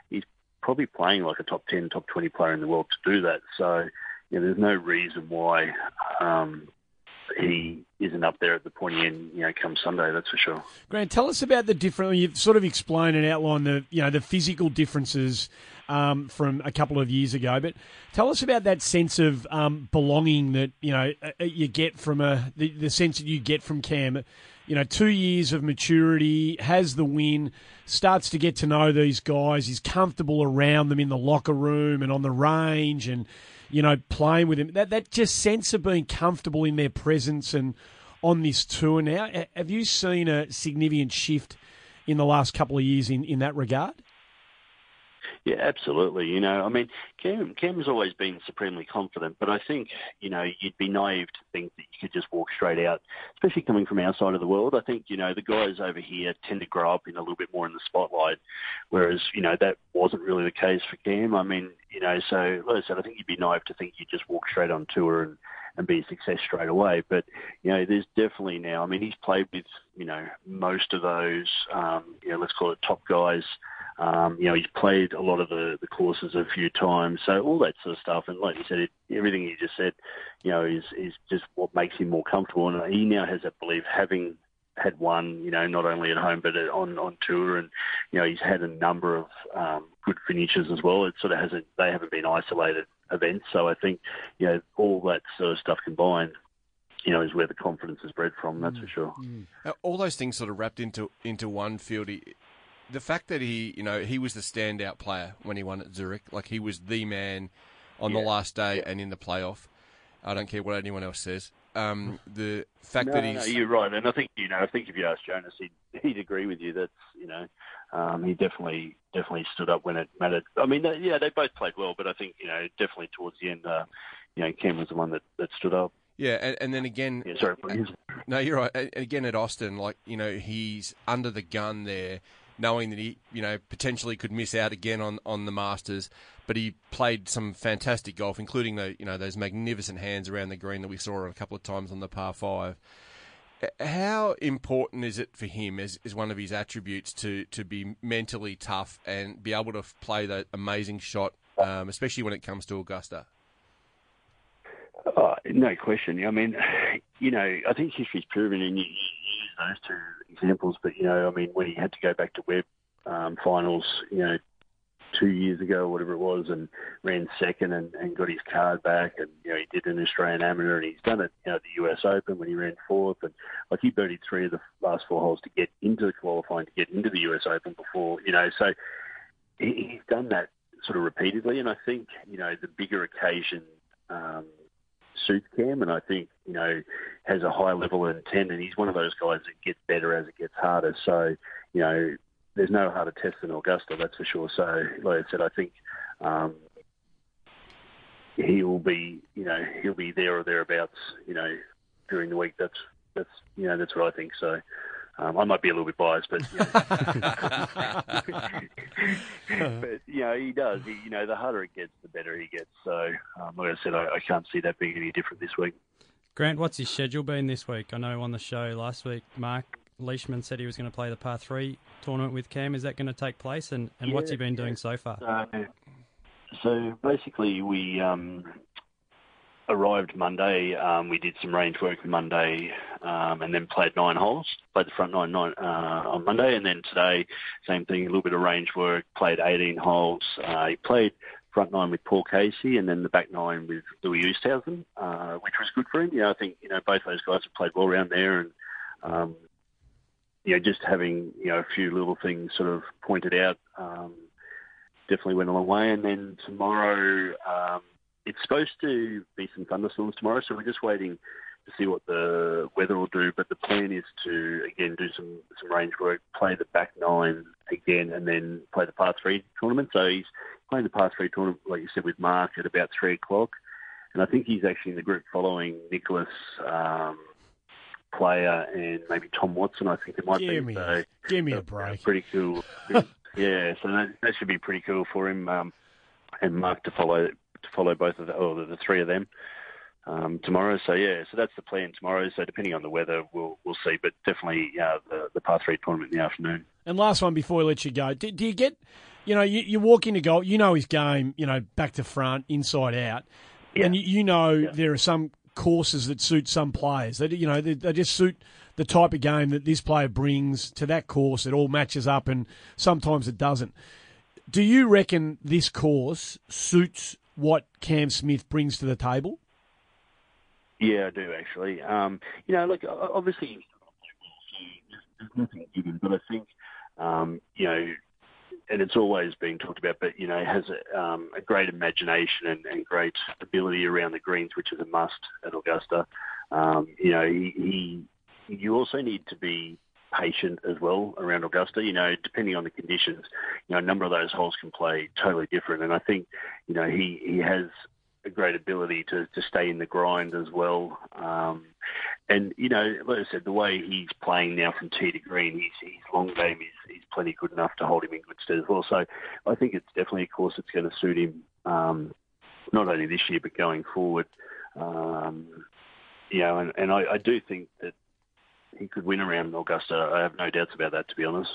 he's probably playing like a top 10, top 20 player in the world to do that. So, you know, there's no reason why um, he isn't up there at the pointy end, you know, come Sunday. That's for sure. Grant, tell us about the different. You've sort of explained and outlined the you know the physical differences um, from a couple of years ago, but tell us about that sense of um, belonging that you know uh, uh, you get from a the, the sense that you get from Cam. You know, two years of maturity, has the win, starts to get to know these guys. He's comfortable around them in the locker room and on the range, and you know, playing with him. That that just sense of being comfortable in their presence and on this tour now. Have you seen a significant shift in the last couple of years in, in that regard? Yeah, absolutely. You know, I mean, Cam Cam's always been supremely confident, but I think you know you'd be naive to think that you could just walk straight out, especially coming from our side of the world. I think you know the guys over here tend to grow up in a little bit more in the spotlight, whereas you know that wasn't really the case for Cam. I mean, you know, so like I said, I think you'd be naive to think you would just walk straight on tour and and be a success straight away. But you know, there's definitely now. I mean, he's played with you know most of those, um, you know, let's call it top guys. Um, you know, he's played a lot of the, the courses a few times, so all that sort of stuff. And like you said, it, everything you just said, you know, is is just what makes him more comfortable. And he now has that belief, having had one, you know, not only at home but on on tour, and you know, he's had a number of um, good finishes as well. It sort of hasn't they haven't been isolated events. So I think you know all that sort of stuff combined you know, is where the confidence is bred from. That's for sure. Mm. All those things sort of wrapped into into one field the fact that he, you know, he was the standout player when he won at Zurich. Like he was the man on yeah. the last day yeah. and in the playoff. I don't care what anyone else says. Um, the fact no, that he's no, you're right, and I think you know, I think if you ask Jonas, he'd, he'd agree with you. That's you know, um, he definitely definitely stood up when it mattered. I mean, they, yeah, they both played well, but I think you know, definitely towards the end, uh, you know, Cam was the one that, that stood up. Yeah, and, and then again, yeah, sorry, please. no, you're right. Again at Austin, like you know, he's under the gun there knowing that he, you know, potentially could miss out again on, on the Masters. But he played some fantastic golf, including the, you know, those magnificent hands around the green that we saw a couple of times on the par five. How important is it for him as, as one of his attributes to, to be mentally tough and be able to play that amazing shot, um, especially when it comes to Augusta? Oh, no question. I mean, you know, I think history's proven, and you, use those two examples, but you know, I mean, when he had to go back to web um, finals, you know, two years ago or whatever it was, and ran second and, and got his card back, and you know, he did an Australian Amateur, and he's done it, you know, at the US Open when he ran fourth, and like he birdied three of the last four holes to get into the qualifying to get into the US Open before, you know, so he, he's done that sort of repeatedly, and I think you know the bigger occasion. Um, suits Cam, and I think you know has a high level of intent, and he's one of those guys that gets better as it gets harder. So you know, there's no harder test than Augusta, that's for sure. So like I said, I think um, he will be, you know, he'll be there or thereabouts, you know, during the week. That's that's you know that's what I think. So. Um, I might be a little bit biased, but you know, but you know he does. He, you know, the harder it gets, the better he gets. So, um, like I said, I, I can't see that being any different this week. Grant, what's his schedule been this week? I know on the show last week, Mark Leishman said he was going to play the par three tournament with Cam. Is that going to take place? And, and yeah, what's he been doing so far? So, so basically, we um, arrived Monday. Um, we did some range work Monday, um, and then played nine holes. Played the front nine, nine uh, on Monday, and then today, same thing. A little bit of range work. Played 18 holes. Uh, he played front nine with Paul Casey, and then the back nine with Louis Oosthuizen, uh, which was good for him. Know, I think you know both those guys have played well around there, and um, you know, just having you know a few little things sort of pointed out. Um, definitely went a long way. And then tomorrow, um, it's supposed to be some thunderstorms tomorrow, so we're just waiting to see what the weather will do. But the plan is to again do some some range work, play the back nine again, and then play the par three tournament. So he's playing the par three tournament, like you said, with Mark at about three o'clock, and I think he's actually in the group following Nicklaus. Um, Player and maybe Tom Watson, I think it might give be. Me, so, give me a break. Pretty cool. yeah, so that, that should be pretty cool for him um, and Mark to follow to follow both of the, or the, three of them um, tomorrow. So yeah, so that's the plan tomorrow. So depending on the weather, we'll we'll see. But definitely uh, the the par three tournament in the afternoon. And last one before we let you go, do, do you get, you know, you, you walk into goal, you know his game, you know, back to front, inside out, yeah. and you, you know yeah. there are some courses that suit some players. They, you know, they, they just suit the type of game that this player brings to that course. It all matches up, and sometimes it doesn't. Do you reckon this course suits what Cam Smith brings to the table? Yeah, I do actually. Um, you know, look, obviously, there's nothing given, but I think, um, you know, and it's always been talked about, but you know, has a, um, a great imagination and, and great ability around the greens, which is a must at Augusta. Um, you know, he, he you also need to be patient as well around Augusta. You know, depending on the conditions, you know, a number of those holes can play totally different, and I think, you know, he he has a great ability to, to stay in the grind as well. Um, and, you know, like I said, the way he's playing now from tee to green, his, his long game is, is plenty good enough to hold him in good stead as well. So I think it's definitely a course that's going to suit him, um, not only this year, but going forward. Um, you know, and, and I, I do think that he could win around Augusta. I have no doubts about that, to be honest.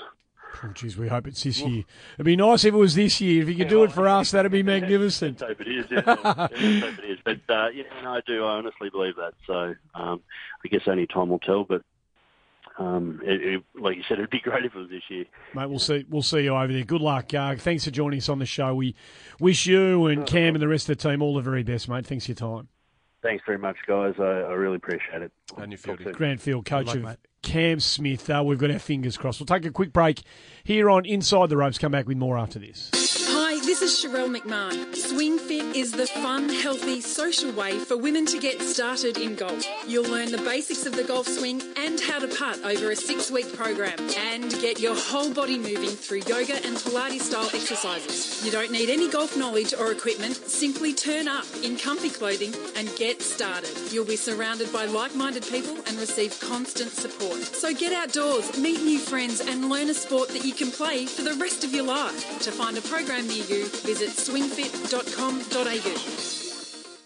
Oh, geez, we hope it's this year. It'd be nice if it was this year. If you could do it for us, that'd be magnificent. Let's hope it is. Yeah, hope it is. But uh, yeah, no, I do. I honestly believe that. So um, I guess only time will tell. But um, it, it, like you said, it'd be great if it was this year. Mate, we'll see. We'll see you over there. Good luck. Uh, thanks for joining us on the show. We wish you and Cam and the rest of the team all the very best, mate. Thanks for your time. Thanks very much, guys. I, I really appreciate it. And you Talk soon. Grant Field, coach luck, of mate. Cam Smith. Uh, we've got our fingers crossed. We'll take a quick break here on Inside the Ropes. Come back with more after this. Hi, this is Sherelle McMahon. Swing Fit is the fun, healthy, social way for women to get started in golf. You'll learn the basics of the golf swing and how to putt over a six week program and get your whole body moving through yoga and Pilates style exercises. You don't need any golf knowledge or equipment, simply turn up in comfy clothing and get started. You'll be surrounded by like minded people and receive constant support. So get outdoors, meet new friends, and learn a sport that you can play for the rest of your life. To find a program near you, visit swingfit.com.au.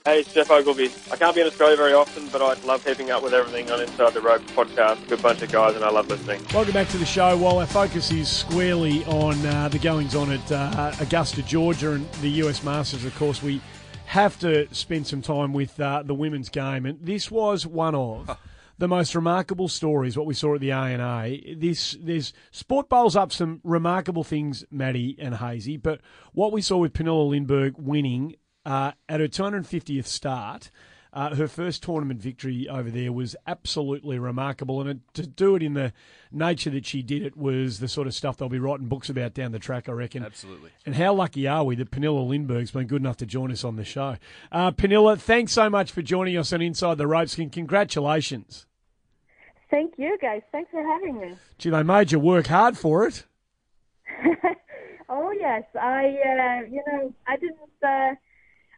Hey, it's Geoff Ogilvy. I can't be in Australia very often, but I love keeping up with everything on Inside the Rope podcast. Good bunch of guys, and I love listening. Welcome back to the show. While our focus is squarely on uh, the goings on at uh, Augusta, Georgia, and the US Masters, of course, we have to spend some time with uh, the women's game. And this was one of the most remarkable stories, what we saw at the ANA. This, there's Sport bowls up some remarkable things, Maddie and Hazy, but what we saw with Pernilla Lindberg winning uh, at her 250th start. Uh, her first tournament victory over there was absolutely remarkable, and it, to do it in the nature that she did it was the sort of stuff they'll be writing books about down the track, I reckon. Absolutely. And how lucky are we that Pernilla Lindberg's been good enough to join us on the show? Uh, Pernilla, thanks so much for joining us on Inside the Ropes, and congratulations. Thank you, guys. Thanks for having me. Gee, they made you work hard for it. Oh yes, I uh, you know I didn't uh,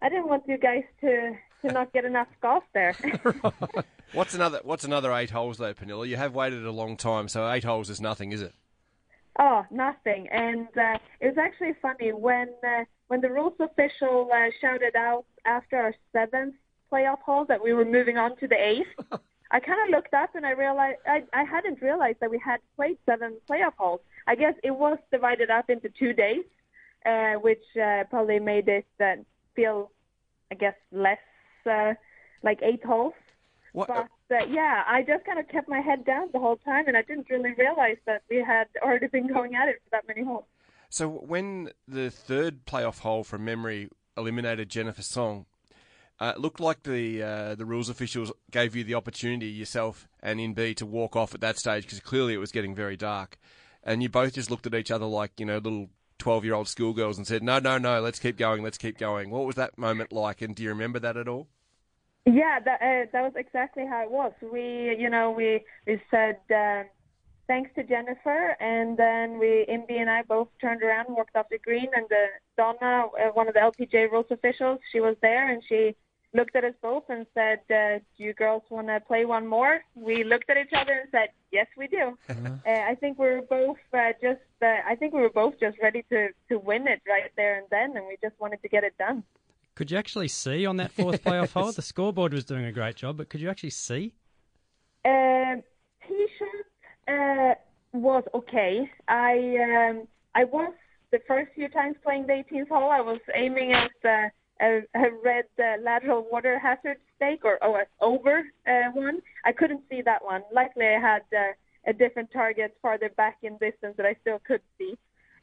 I didn't want you guys to to not get enough golf there. What's another What's another eight holes though, Pernilla? You have waited a long time, so eight holes is nothing, is it? oh, nothing. And uh, it was actually funny when uh, when the rules official uh, shouted out after our seventh playoff hole that we were moving on to the eighth. I kind of looked up and I realized I, I hadn't realized that we had played seven playoff holes. I guess it was divided up into two days, uh, which uh, probably made it uh, feel, I guess, less uh, like eight holes. What? But uh, yeah, I just kind of kept my head down the whole time, and I didn't really realize that we had already been going at it for that many holes. So when the third playoff hole from memory eliminated Jennifer Song, uh, it looked like the uh, the rules officials gave you the opportunity yourself and Inbee to walk off at that stage because clearly it was getting very dark, and you both just looked at each other like you know little twelve year old schoolgirls and said, "No, no, no, let's keep going, let's keep going." What was that moment like, and do you remember that at all? Yeah, that uh, that was exactly how it was. We, you know, we we said um, thanks to Jennifer, and then we, Inbee and I, both turned around, and walked up the green, and uh, Donna, uh, one of the LPGA rules officials, she was there, and she looked at us both and said, uh, "Do you girls want to play one more?" We looked at each other and said, "Yes, we do." uh, I think we were both uh, just, uh, I think we were both just ready to to win it right there and then, and we just wanted to get it done. Could you actually see on that fourth playoff hole? The scoreboard was doing a great job, but could you actually see? Um, Tee shot uh, was okay. I um, I was the first few times playing the 18th hole. I was aiming at uh, a, a red uh, lateral water hazard stake or OS over uh, one. I couldn't see that one. Luckily, I had uh, a different target farther back in distance that I still could see.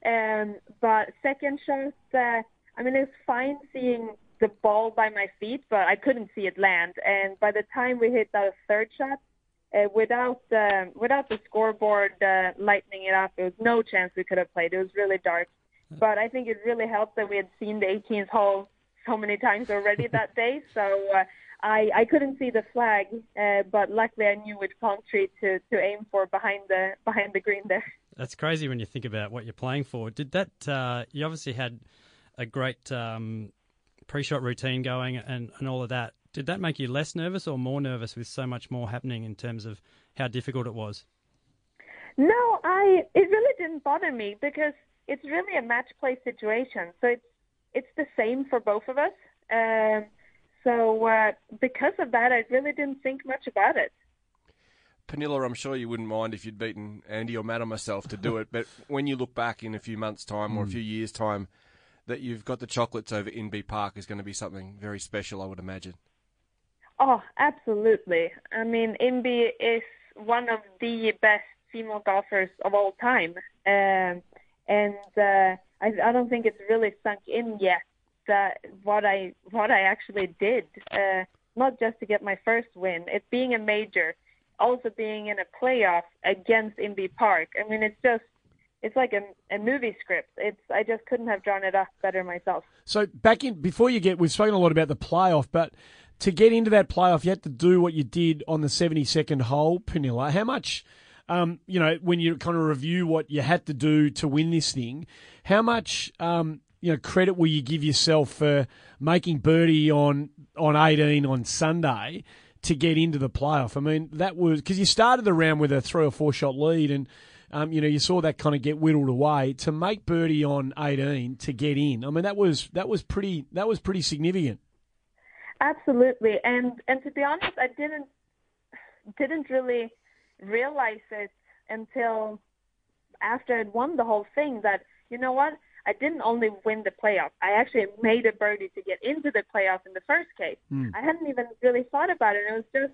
Um, but second shot, uh, I mean, it was fine seeing the ball by my feet, but I couldn't see it land. And by the time we hit that third shot, uh, without uh, without the scoreboard uh, lightening it up, there was no chance we could have played. It was really dark. But I think it really helped that we had seen the 18th hole so many times already that day. So uh, I I couldn't see the flag, uh, but luckily I knew which palm tree to, to aim for behind the behind the green there. That's crazy when you think about what you're playing for. Did that? Uh, you obviously had a great um, pre-shot routine going and, and all of that. Did that make you less nervous or more nervous with so much more happening in terms of how difficult it was? No, I it really didn't bother me because it's really a match play situation. So it's it's the same for both of us. Um, so uh, because of that, I really didn't think much about it. Pernilla, I'm sure you wouldn't mind if you'd beaten Andy or Matt or myself to do it, but when you look back in a few months' time or a Mm. few years' time, that you've got the chocolates over Inbee Park is going to be something very special, I would imagine. Oh, absolutely. I mean, Inbee is one of the best female golfers of all time, um, and uh, I, I don't think it's really sunk in yet that what I what I actually did. Uh, not just to get my first win, it being a major, also being in a playoff against Inbee Park. I mean, it's just it's like a, a movie script. It's I just couldn't have drawn it up better myself. So back in before you get, we've spoken a lot about the playoff, but to get into that playoff, you had to do what you did on the seventy-second hole, Pernilla. How much, um, you know, when you kind of review what you had to do to win this thing, how much, um, you know, credit will you give yourself for making birdie on on eighteen on Sunday? To get into the playoff, I mean that was because you started the round with a three or four shot lead, and um, you know, you saw that kind of get whittled away to make birdie on 18 to get in. I mean, that was that was pretty that was pretty significant. Absolutely, and and to be honest, I didn't didn't really realize it until after I'd won the whole thing. That you know what, I didn't only win the playoff. I actually made a birdie to get into the playoff in the first case. Hmm. I hadn't even really thought about it. It was just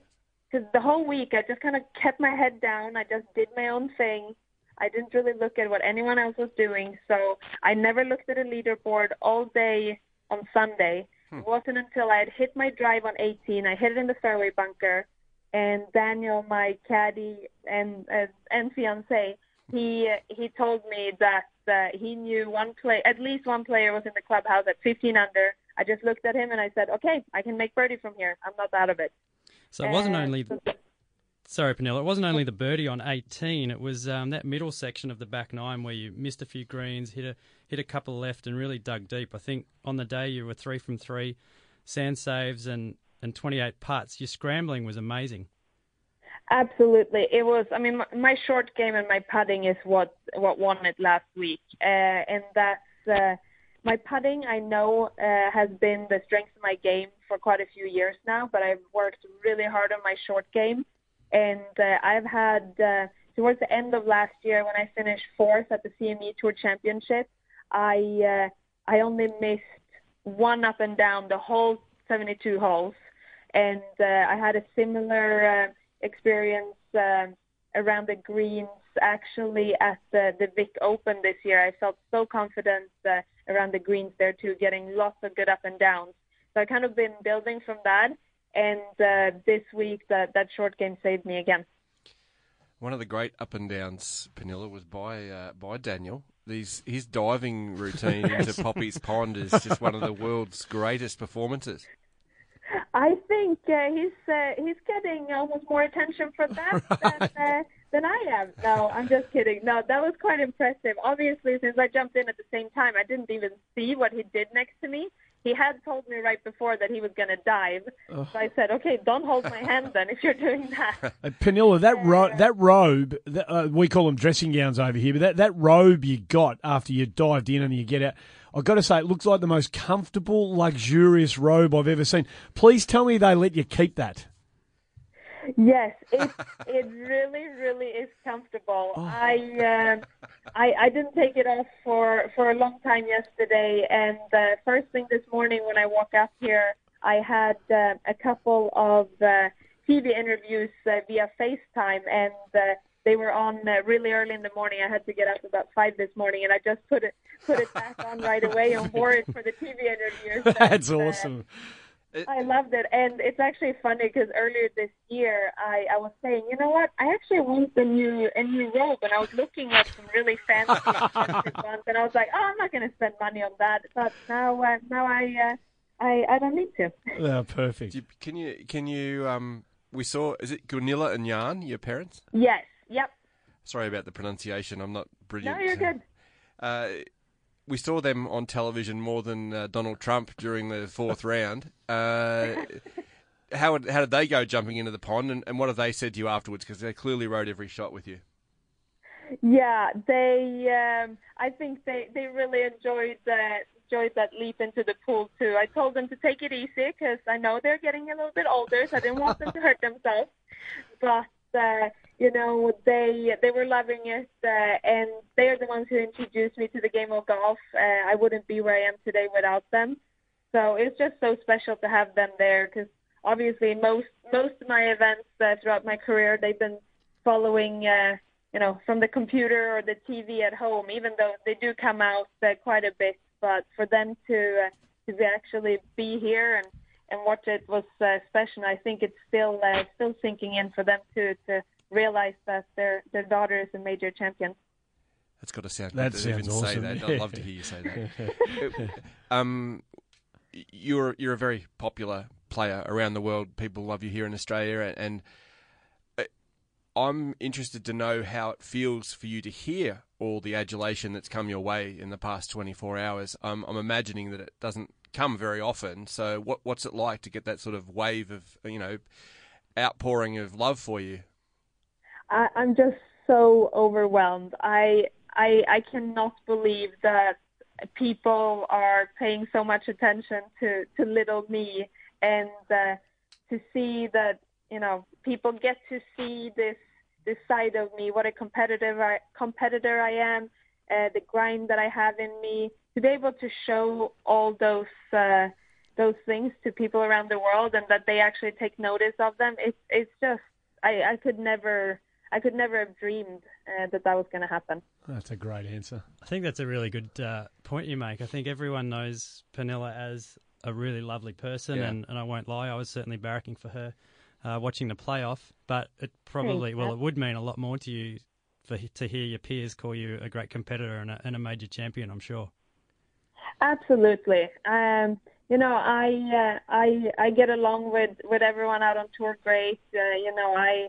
because the whole week I just kind of kept my head down. I just did my own thing. I didn't really look at what anyone else was doing. So I never looked at a leaderboard all day on Sunday. It wasn't until I had hit my drive on 18, I hit it in the fairway bunker, and Daniel, my caddy and uh, and fiance, he he told me that uh, he knew one play, at least one player was in the clubhouse at 15 under. I just looked at him and I said, okay, I can make birdie from here. I'm not out of it. So it wasn't And only. Sorry, Pernilla. It wasn't only the birdie on 18. It was um, that middle section of the back nine where you missed a few greens, hit a hit a couple left, and really dug deep. I think on the day you were three from three, sand saves and and 28 putts. Your scrambling was amazing. Absolutely, it was. I mean, my, my short game and my putting is what what won it last week, uh, and that's uh, my putting. I know uh, has been the strength of my game for quite a few years now, but I've worked really hard on my short game, and uh, I've had uh, towards the end of last year when I finished fourth at the CME Tour Championship, I uh, I only missed one up and down the whole 72 holes, and uh, I had a similar uh, experience um around the greens actually at the, the Vic Open this year. I felt so confident uh, around the greens there too, getting lots of good up and downs. So I kind of been building from that, and uh, this week that that short game saved me again. One of the great up and downs, Pernilla, was by uh, by Daniel. These his diving routine into Poppie's Pond is just one of the world's greatest performances. I think uh, he's uh, he's getting almost more attention for that than, uh, than I am. No, I'm just kidding. No, that was quite impressive. Obviously, since I jumped in at the same time, I didn't even see what he did next to me. He had told me right before that he was going to dive, Ugh. so I said, "Okay, don't hold my hand then if you're doing that." Pernilla, that ro- that robe, that, uh, we call them dressing gowns over here, but that, that robe you got after you dived in and you get out, I've got to say, it looks like the most comfortable, luxurious robe I've ever seen. Please tell me they let you keep that. Yes, it it really really is comfortable. Oh. I, um I I didn't take it off for for a long time yesterday, and uh, first thing this morning when I woke up here, I had uh, a couple of uh, TV interviews uh, via FaceTime, and uh, they were on uh, really early in the morning. I had to get up about five this morning, and I just put it put it back on right away and wore it for the TV interviews. That's And, uh, awesome. I loved it, and it's actually funny because earlier this year, I, I was saying, you know what, I actually want a new a new robe, and I was looking at some really fancy ones, and I was like, oh, I'm not going to spend money on that. But now, uh, now I, uh, I, I don't need to. Yeah, perfect. You- Can you can you um we saw is it Gunilla and Jan, your parents? Yes, yep. Sorry about the pronunciation. I'm not brilliant. No, you're good. Uh, we saw them on television more than uh, Donald Trump during the fourth round. Uh, how how did they go jumping into the pond, and, and what have they said to you afterwards? Because they clearly rode every shot with you. Yeah, they. Um, I think they they really enjoyed that enjoyed that leap into the pool too. I told them to take it easy because I know they're getting a little bit older, so I didn't want them to hurt themselves. But uh, you know, they they were loving it, uh, and they are the ones who introduced me to the game of golf. Uh, I wouldn't be where I am today without them. So it's just so special to have them there because obviously most most of my events uh, throughout my career they've been following. Uh, you know, from the computer or the TV at home, even though they do come out uh, quite a bit. But for them to uh, to be actually be here and and watch it was uh, special. I think it's still uh, still sinking in for them to to realize that their their daughter is a major champion. That's got to sound That good to even sounds say awesome. that. I'd love to hear you say that. um, you're you're a very popular player around the world. People love you here in Australia, and, and uh, I'm interested to know how it feels for you to hear all the adulation that's come your way in the past 24 hours. Um, I'm imagining that it doesn't come very often. So, what what's it like to get that sort of wave of you know outpouring of love for you? I, I'm just so overwhelmed. I I I cannot believe that people are paying so much attention to to little me and uh, to see that you know people get to see this this side of me, what a competitive I, competitor I am, uh, the grind that I have in me, to be able to show all those uh, those things to people around the world and that they actually take notice of them. It's it's just I, I could never I could never have dreamed uh, that that was going to happen. That's a great answer. I think that's a really good uh, point you make. I think everyone knows Pernilla as a really lovely person, Yeah. and, and I won't lie, I was certainly barracking for her uh, watching the playoff. But it probably, well, it would mean a lot more to you for to hear your peers call you a great competitor and a, and a major champion. I'm sure. Absolutely. Um, you know, I uh, I I get along with with everyone out on tour great. Uh, you know, I.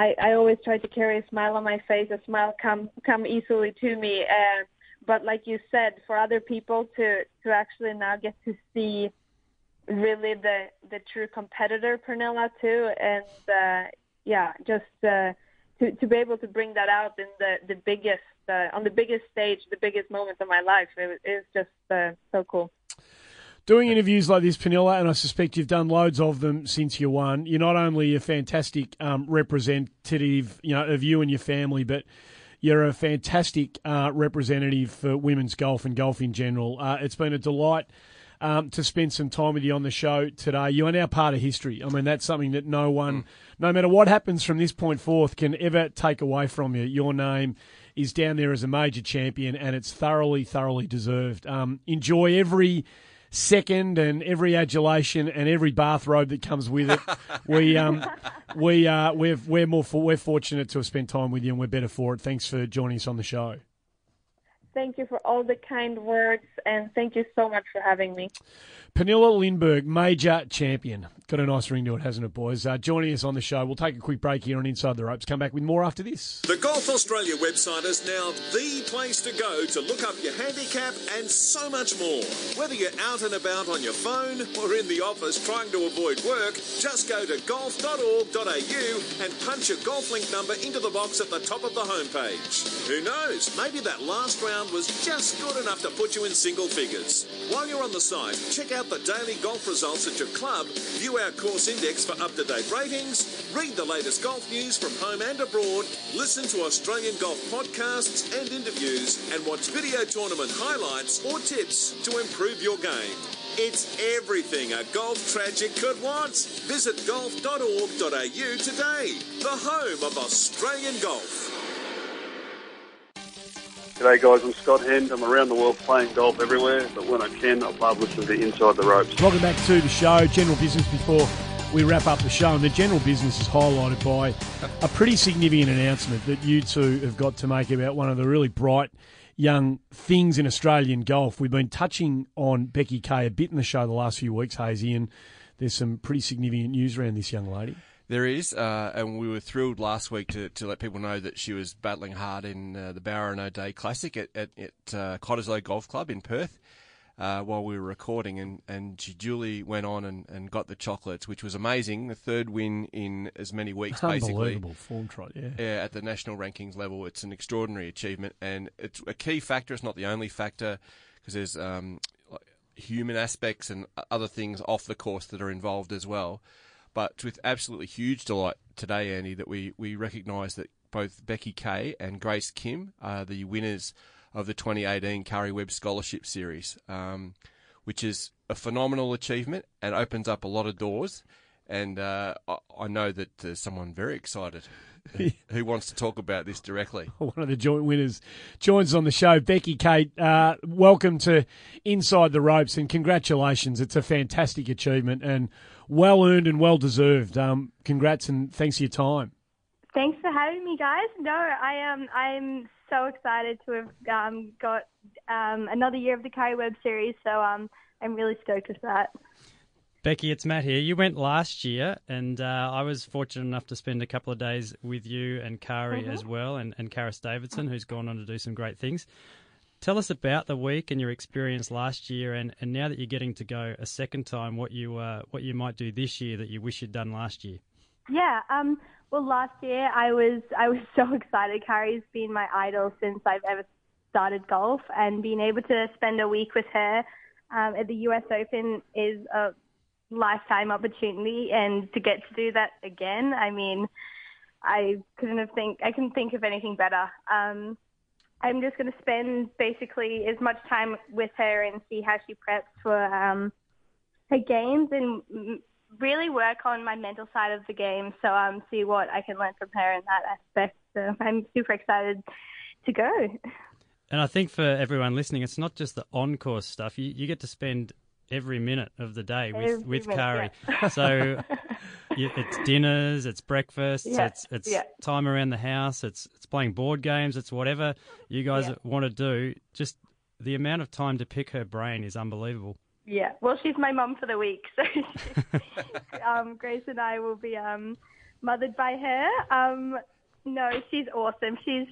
I, I always try to carry a smile on my face. A smile come come easily to me. Uh, but like you said, for other people to to actually now get to see really the the true competitor Pernilla too, and uh, yeah, just uh, to to be able to bring that out in the the biggest uh, on the biggest stage, the biggest moment of my life, it is just uh, so cool. Doing interviews like this, Pernilla, and I suspect you've done loads of them since you won. You're not only a fantastic um, representative, you know, of you and your family, but you're a fantastic uh, representative for women's golf and golf in general. Uh, it's been a delight um, to spend some time with you on the show today. You are now part of history. I mean, that's something that no one, no matter what happens from this point forth, can ever take away from you. Your name is down there as a major champion, and it's thoroughly, thoroughly deserved. Um, enjoy every second and every adulation and every bathrobe that comes with it. we um we uh we're we're more for, we're fortunate to have spent time with you and we're better for it. Thanks for joining us on the show. Thank you for all the kind words, and thank you so much for having me. Pernilla Lindberg, major champion. Got a nice ring to it, hasn't it, boys? Uh, joining us on the show. We'll take a quick break here on Inside the Ropes. Come back with more after this. The Golf Australia website is now the place to go to look up your handicap and so much more. Whether you're out and about on your phone or in the office trying to avoid work, just go to golf.org.au and punch your golf link number into the box at the top of the homepage. Who knows? Maybe that last round was just good enough to put you in single figures. While you're on the site, check out the daily golf results at your club, view our course index for up to date ratings, read the latest golf news from home and abroad, listen to Australian golf podcasts and interviews, and watch video tournament highlights or tips to improve your game. It's everything a golf tragic could want. Visit golf.org.au today, the home of Australian golf. G'day guys, I'm Scott Hend. I'm around the world playing golf everywhere, but when I can, I love listening to Inside the Ropes. Welcome back to the show. General business before we wrap up the show, and the general business is highlighted by a pretty significant announcement that you two have got to make about one of the really bright young things in Australian golf. We've been touching on Becky Kay a bit in the show the last few weeks, Hazy, and there's some pretty significant news around this young lady. There is, uh, and we were thrilled last week to, to let people know that she was battling hard in uh, the Bowra O'Dea Classic at, at, at uh, Cottesloe Golf Club in Perth uh, while we were recording, and, and she duly went on and, and got the chocolates, which was amazing. The third win in as many weeks, basically. Unbelievable form trot, yeah. Yeah, at the national rankings level, it's an extraordinary achievement, and it's a key factor. It's not the only factor because there's um, human aspects and other things off the course that are involved as well. But with absolutely huge delight today, Andy, that we, we recognise that both Becky Kay and Grace Kim are the winners of the 2018 Karrie Webb Scholarship Series, um, which is a phenomenal achievement and opens up a lot of doors. And uh, I, I know that there's someone very excited who, who wants to talk about this directly. One of the joint winners joins on the show. Becky Kay, uh, welcome to Inside the Ropes and congratulations. It's a fantastic achievement and well earned and well deserved. Um, congrats and thanks for your time. Thanks for having me, guys. No, I am. I'm so excited to have um, got um, another year of the Karrie Webb series. So um, I'm really stoked with that. Becky, it's Matt here. You went last year, and uh, I was fortunate enough to spend a couple of days with you and Karrie Mhm. as well, and, and Karis Davidson, who's gone on to do some great things. Tell us about the week and your experience last year, and, and now that you're getting to go a second time, what you uh, what you might do this year that you wish you'd done last year. Yeah. Um. Well, last year I was I was so excited. Karrie's been my idol since I've ever started golf, and being able to spend a week with her um, at the U.S. Open is a lifetime opportunity, and to get to do that again, I mean, I couldn't have think I couldn't think of anything better. Um, I'm just going to spend basically as much time with her and see how she preps for um, her games and really work on my mental side of the game. So um, see what I can learn from her in that aspect. So I'm super excited to go. And I think for everyone listening, it's not just the on-course stuff. You you get to spend every minute of the day with Every with Karrie. yeah. So it's dinners, it's breakfasts, Yeah, it's it's yeah. time around the house, it's it's playing board games, it's whatever you guys want to do. Just the amount of time to pick her brain is unbelievable. Yeah, well, she's my mum for the week, so um, Grace and I will be um, mothered by her. Um, no, she's awesome. She's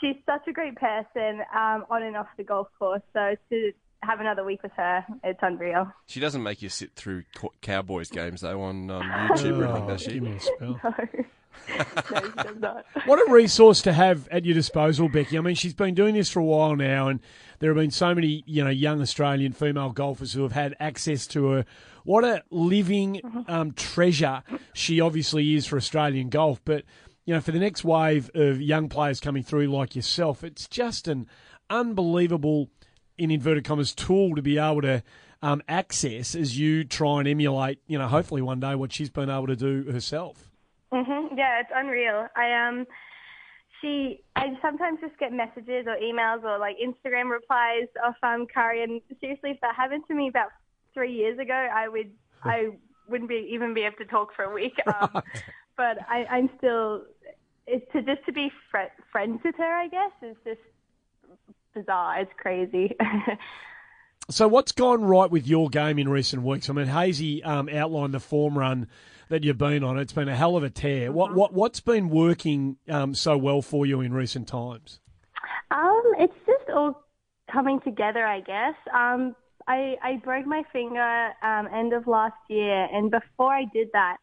she's such a great person um, on and off the golf course. So to have another week with her, it's unreal. She doesn't make you sit through co- Cowboys games though on um, YouTube or anything, Oh, does she? give me a spell. No, she does not. What a resource to have at your disposal, Becky. I mean, she's been doing this for a while now, and there have been so many, you know, young Australian female golfers who have had access to her. What a living um, treasure she obviously is for Australian golf. But you know, for the next wave of young players coming through like yourself, it's just an unbelievable, in inverted commas, tool to be able to um, access as you try and emulate. You know, hopefully one day what she's been able to do herself. hmm Yeah, it's unreal. I um, she, I sometimes just get messages or emails or like Instagram replies of um Karrie, and seriously, if that happened to me about three years ago, I would, I wouldn't be even be able to talk for a week. Um, but I, I'm still, it's to just to be fr- friends with her. I guess is just bizarre. It's crazy. So what's gone right with your game in recent weeks? I mean, Hazy um, outlined the form run that you've been on. It's been a hell of a tear. What what what's been working um, so well for you in recent times? Um, it's just all coming together, I guess. Um, I I broke my finger um, end of last year, and before I did that,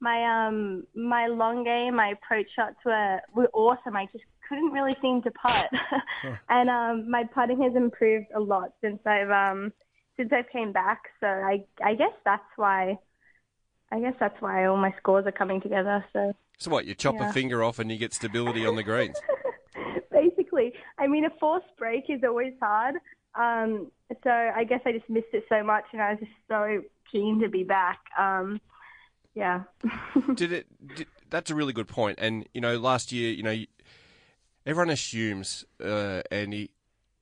my um my long game, my approach shots were were awesome. I just couldn't really seem to putt, and um my putting has improved a lot since I've um since I came back. So I I guess that's why I guess that's why all my scores are coming together. So So what? You chop Yeah. a finger off and you get stability on the greens. basically, I mean, a forced break is always hard. Um, so I guess I just missed it so much, and I was just so keen to be back. Um, yeah. did it? Did, that's a really good point. And you know, last year, you know, everyone assumes, uh, Andy,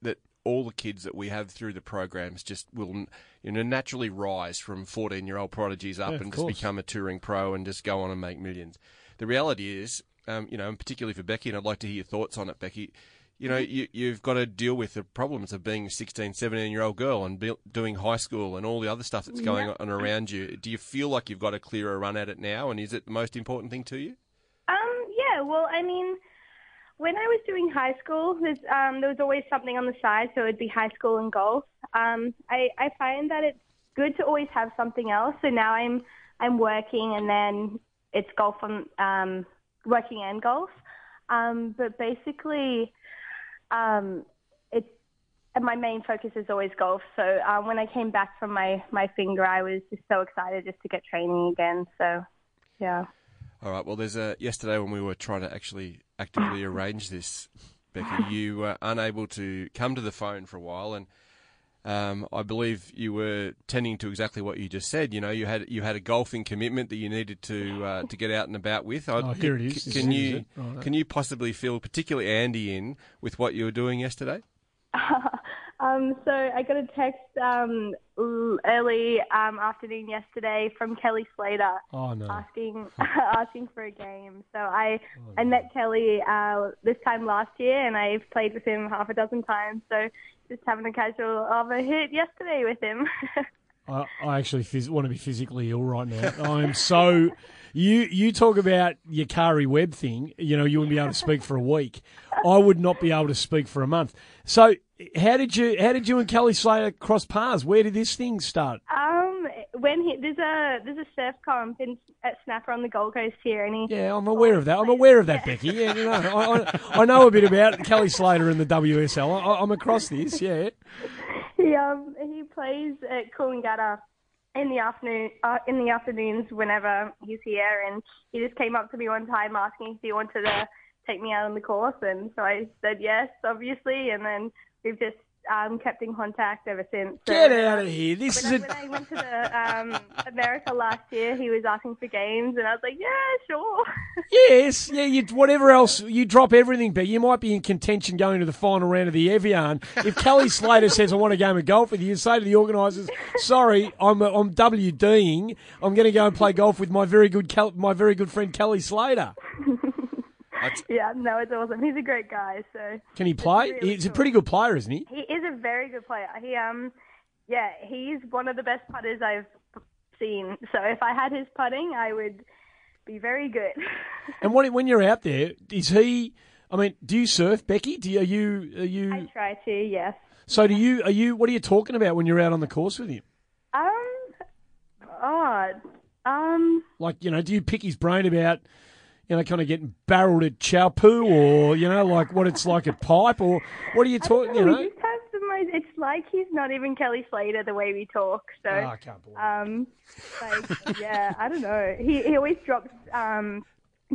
that all the kids that we have through the programs just will, you know, naturally rise from fourteen-year-old prodigies up Yeah, of and just course. become a touring pro and just go on and make millions. The reality is, um, you know, and particularly for Becky, and I'd like to hear your thoughts on it, Becky. You know, you, you've got to deal with the problems of being a 16, 17 year old girl and be, doing high school and all the other stuff that's going Yeah. on around you. Do you feel like you've got a clearer run at it now? And is it the most important thing to you? Um, yeah, well, I mean, when I was doing high school, there's, um, there was always something on the side, so it'd be high school and golf. Um, I, I find that it's good to always have something else. So now I'm I'm working, and then it's golf and um, working and golf. Um, but basically, um, it's my main focus is always golf. So um, when I came back from my my finger, I was just so excited just to get training again. So yeah. All right. Well, there's a yesterday when we were trying to actually actively arrange this, Becky. You were unable to come to the phone for a while, and um, I believe you were tending to exactly what you just said. You know, you had you had a golfing commitment that you needed to uh, to get out and about with. I- Oh, here it c- Can is you. Right. can you possibly fill particularly Andy in with what you were doing yesterday? um, so I got a text um, early um, afternoon yesterday from Kelly Slater Oh no. asking asking for a game. So I I met Kelly uh, this time last year, and I've played with him half a dozen times. So just having a casual of a hit yesterday with him. I, I actually phys- want to be physically ill right now. I'm so. You you talk about your Karrie Webb thing. You know you wouldn't be able to speak for a week. I would not be able to speak for a month. So how did you how did you and Kelly Slater cross paths? Where did this thing start? um, when he there's a there's a surf comp in, at Snapper on the Gold Coast here, and he Yeah, I'm aware of that. I'm aware of that, Becky. Yeah, you know, I, I, I know a bit about Kelly Slater and the WSL. I, I'm across this. Yeah. he um he plays at Coolangatta in the afternoon uh, in the afternoons whenever he's here, and he just came up to me one time asking if he wanted to take me out on the course, and so I said yes, obviously, and then we've just um kept in contact ever since. So, Get out of here. This when is I, a when I went to the um America last year, he was asking for games, and I was like, yeah, sure. Yes, yeah. You, whatever else, you drop everything, but you might be in contention going to the final round of the Evian. If Kelly Slater says I want a game of golf with you, you say to the organisers, "Sorry, I'm I'm WDing. I'm going to go and play golf with my very good my very good friend Kelly Slater." yeah, no, it's awesome. He's a great guy. So Can he play? really He's a pretty good player, isn't he? He is a very good player. He um, yeah, he's one of the best putters I've seen. So if I had his putting, I would be very good. And when when you're out there, is he? I mean, do you surf, Becky? Do you, are you are I you? try to, yes. So do you? Are you? What are you talking about when you're out on the course with him? Um, odd. Um, Like, you know, do you pick his brain about, you know, kind of getting barreled at Teahupo'o or, you know, like what it's like at Pipe or what are you talking, you we know? just have the most. It's like he's not even Kelly Slater the way we talk. So Oh, I can't believe um, like yeah, I don't know. He he always drops um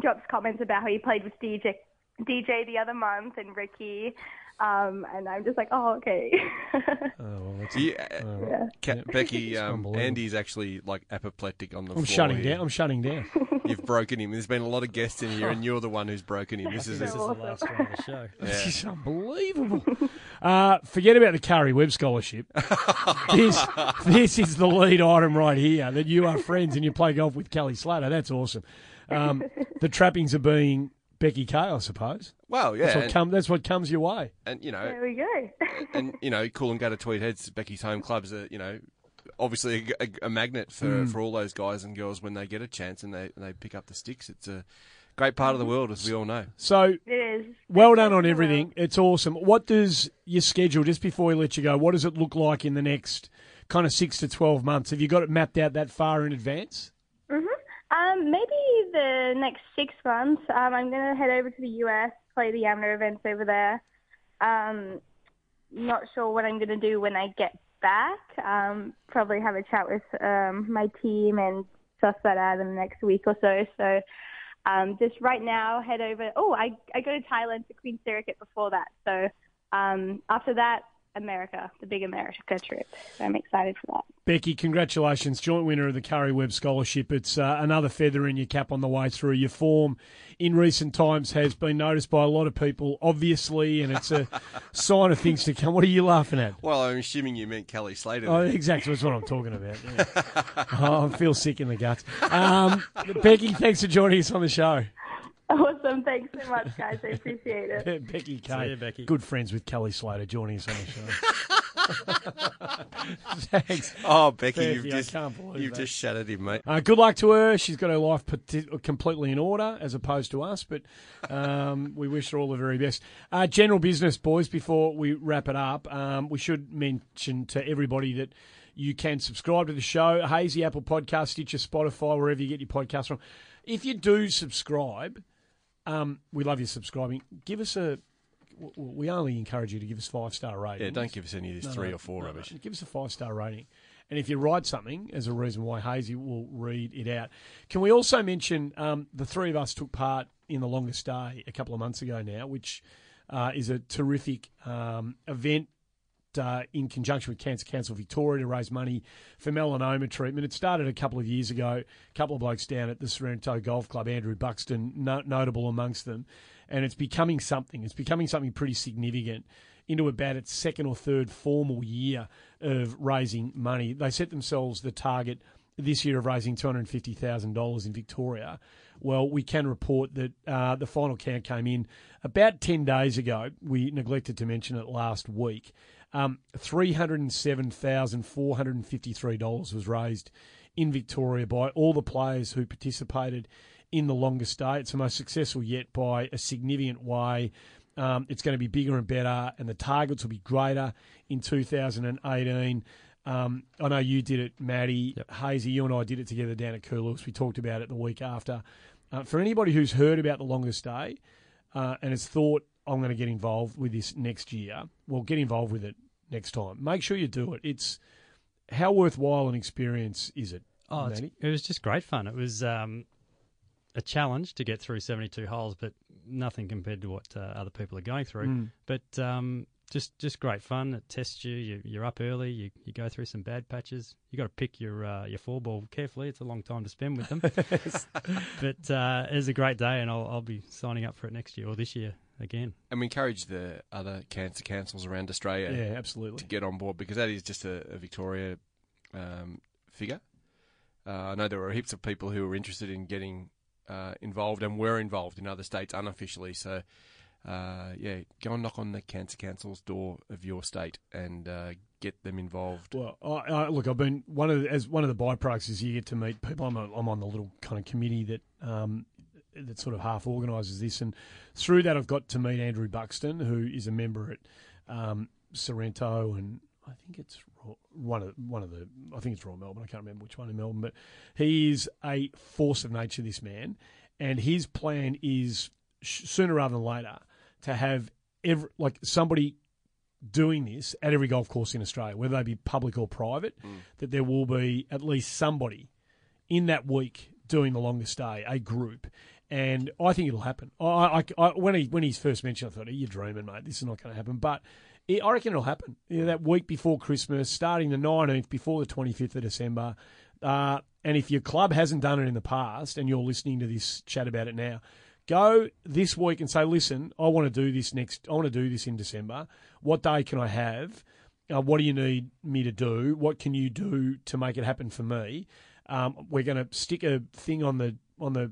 drops comments about how he played with DJ DJ the other month and Ricky. Um, and I'm just like, oh, okay. oh, Do you, uh, Yeah. Ca- Becky, um. Andy's actually like apoplectic on the I'm floor. shutting here. down. I'm shutting down. You've broken him. There's been a lot of guests in here, and you're the one who's broken him. This is, This is the last one of the show. This is unbelievable. Uh, forget about the Karrie Webb scholarship. this, this is the lead item right here that you are friends and you play golf with Kelly Slater. That's awesome. Um, the trappings are being Becky Kay, I suppose. Well, yeah, That's what, and- come, that's what comes your way. and you know, there we go. and you know, Coolangatta Tweed Heads, Becky's home clubs are you know, obviously a, a- a magnet for, Mm. for all those guys and girls when they get a chance and they they pick up the sticks. It's a great part of the world, as we all know. So, well done on everything. It's awesome. What does your schedule, just before we let you go, what does it look like in the next kind of six to 12 months? Have you got it mapped out that far in advance? hmm Um, maybe the next six months. Um, I'm going to head over to the US, play the amateur events over there. Um, not sure what I'm going to do when I get back. Um, probably have a chat with um, my team and suss that out in the next week or so. So um, just right now, head over. Oh, I I go to Thailand to Queen Sirikit before that. So um, after that, America, the big America trip. So I'm excited for that. Becky, congratulations, joint winner of the Karrie Webb Scholarship. It's uh, another feather in your cap on the way through. Your form in recent times has been noticed by a lot of people, obviously, and it's a sign of things to come. What are you laughing at? Well, I'm assuming you meant Kelly Slater. Oh, exactly. That's what I'm talking about. Yeah. oh, I feel sick in the guts. Um, Becky, thanks for joining us on the show. Awesome. Thanks so much, guys. I appreciate it. Becky See Kay, you, Becky. good friends with Kelly Slater, joining us on the show. Thanks. Oh, Becky, Becky, you've I just can't believe you've just shattered him, mate. Uh, good luck to her. She's got her life pati- completely in order, as opposed to us. But um, we wish her all the very best. Uh, general business, boys. Before we wrap it up, um, we should mention to everybody that you can subscribe to the show, Hazy Apple Podcast, Stitcher, Spotify, wherever you get your podcast from. If you do subscribe, um, we love you subscribing. Give us a. We only encourage you to give us five star rating. Yeah, don't give us any of this No, three no, or four no, rubbish. Give us a five star rating. And if you write something as a reason why Hazy will read it out. Can we also mention um, the three of us took part in the longest day a couple of months ago now, which uh, is a terrific um, event uh, in conjunction with Cancer Council Victoria to raise money for melanoma treatment. It started a couple of years ago. A couple of blokes down at the Sorrento Golf Club, Andrew Buxton, no- notable amongst them, and it's becoming something. It's becoming something pretty significant. Into about its second or third formal year of raising money, they set themselves the target this year of raising two hundred fifty thousand dollars in Victoria. Well, we can report that uh, the final count came in about ten days ago. We neglected to mention it last week. Um, $307,453 was raised in Victoria by all the players who participated in the longest day. It's the most successful yet by a significant way. Um, it's going to be bigger and better, and the targets will be greater in 2018. Um, I know you did it, Maddie. Hazy, you and I did it together down at Coolus. We talked about it the week after. Uh, for anybody who's heard about the longest day uh, and has thought, I'm going to get involved with this next year, well, get involved with it next time. Make sure you do it. It's how worthwhile an experience is it, Oh, it was just great fun. It was um, a challenge to get through 72 holes, but nothing compared to what uh, other people are going through. Mm. But um, just just great fun. It tests you. you you're up early. You, you go through some bad patches. You got to pick your uh, your four ball carefully. It's a long time to spend with them. but uh, it was a great day, and I'll, I'll be signing up for it next year or this year again. And we encourage the other cancer councils around Australia Yeah, absolutely. to get on board because that is just a, a Victoria um, figure. Uh, I know there were heaps of people who were interested in getting uh, involved and were involved in other states unofficially. So, uh, yeah, go and knock on the cancer council's door of your state and uh, get them involved. Well, I, I, look, I've been one of the, as one of the byproducts is you get to meet people. I'm, a, I'm on the little kind of committee that um, that sort of half organises this, and through that I've got to meet Andrew Buxton, who is a member at um, Sorrento, and I think it's one of one of the I think it's Royal Melbourne. I can't remember which one in Melbourne, but he is a force of nature. This man, and his plan is sooner rather than later to have every like somebody doing this at every golf course in Australia, whether they be public or private, that there will be at least somebody in that week doing the longest day, a group. And I think it'll happen. I, I, I, when he when he's first mentioned, I thought, "Are "You're dreaming, mate. This is not going to happen." But it, I reckon it'll happen. You know, that week before Christmas, starting the 19th, before the 25th of December. Uh, and if your club hasn't done it in the past, and you're listening to this chat about it now, go this week and say, "Listen, I want to do this next. I want to do this in December. What day can I have? Uh, what do you need me to do? What can you do to make it happen for me? Um, we're going to stick a thing on the on the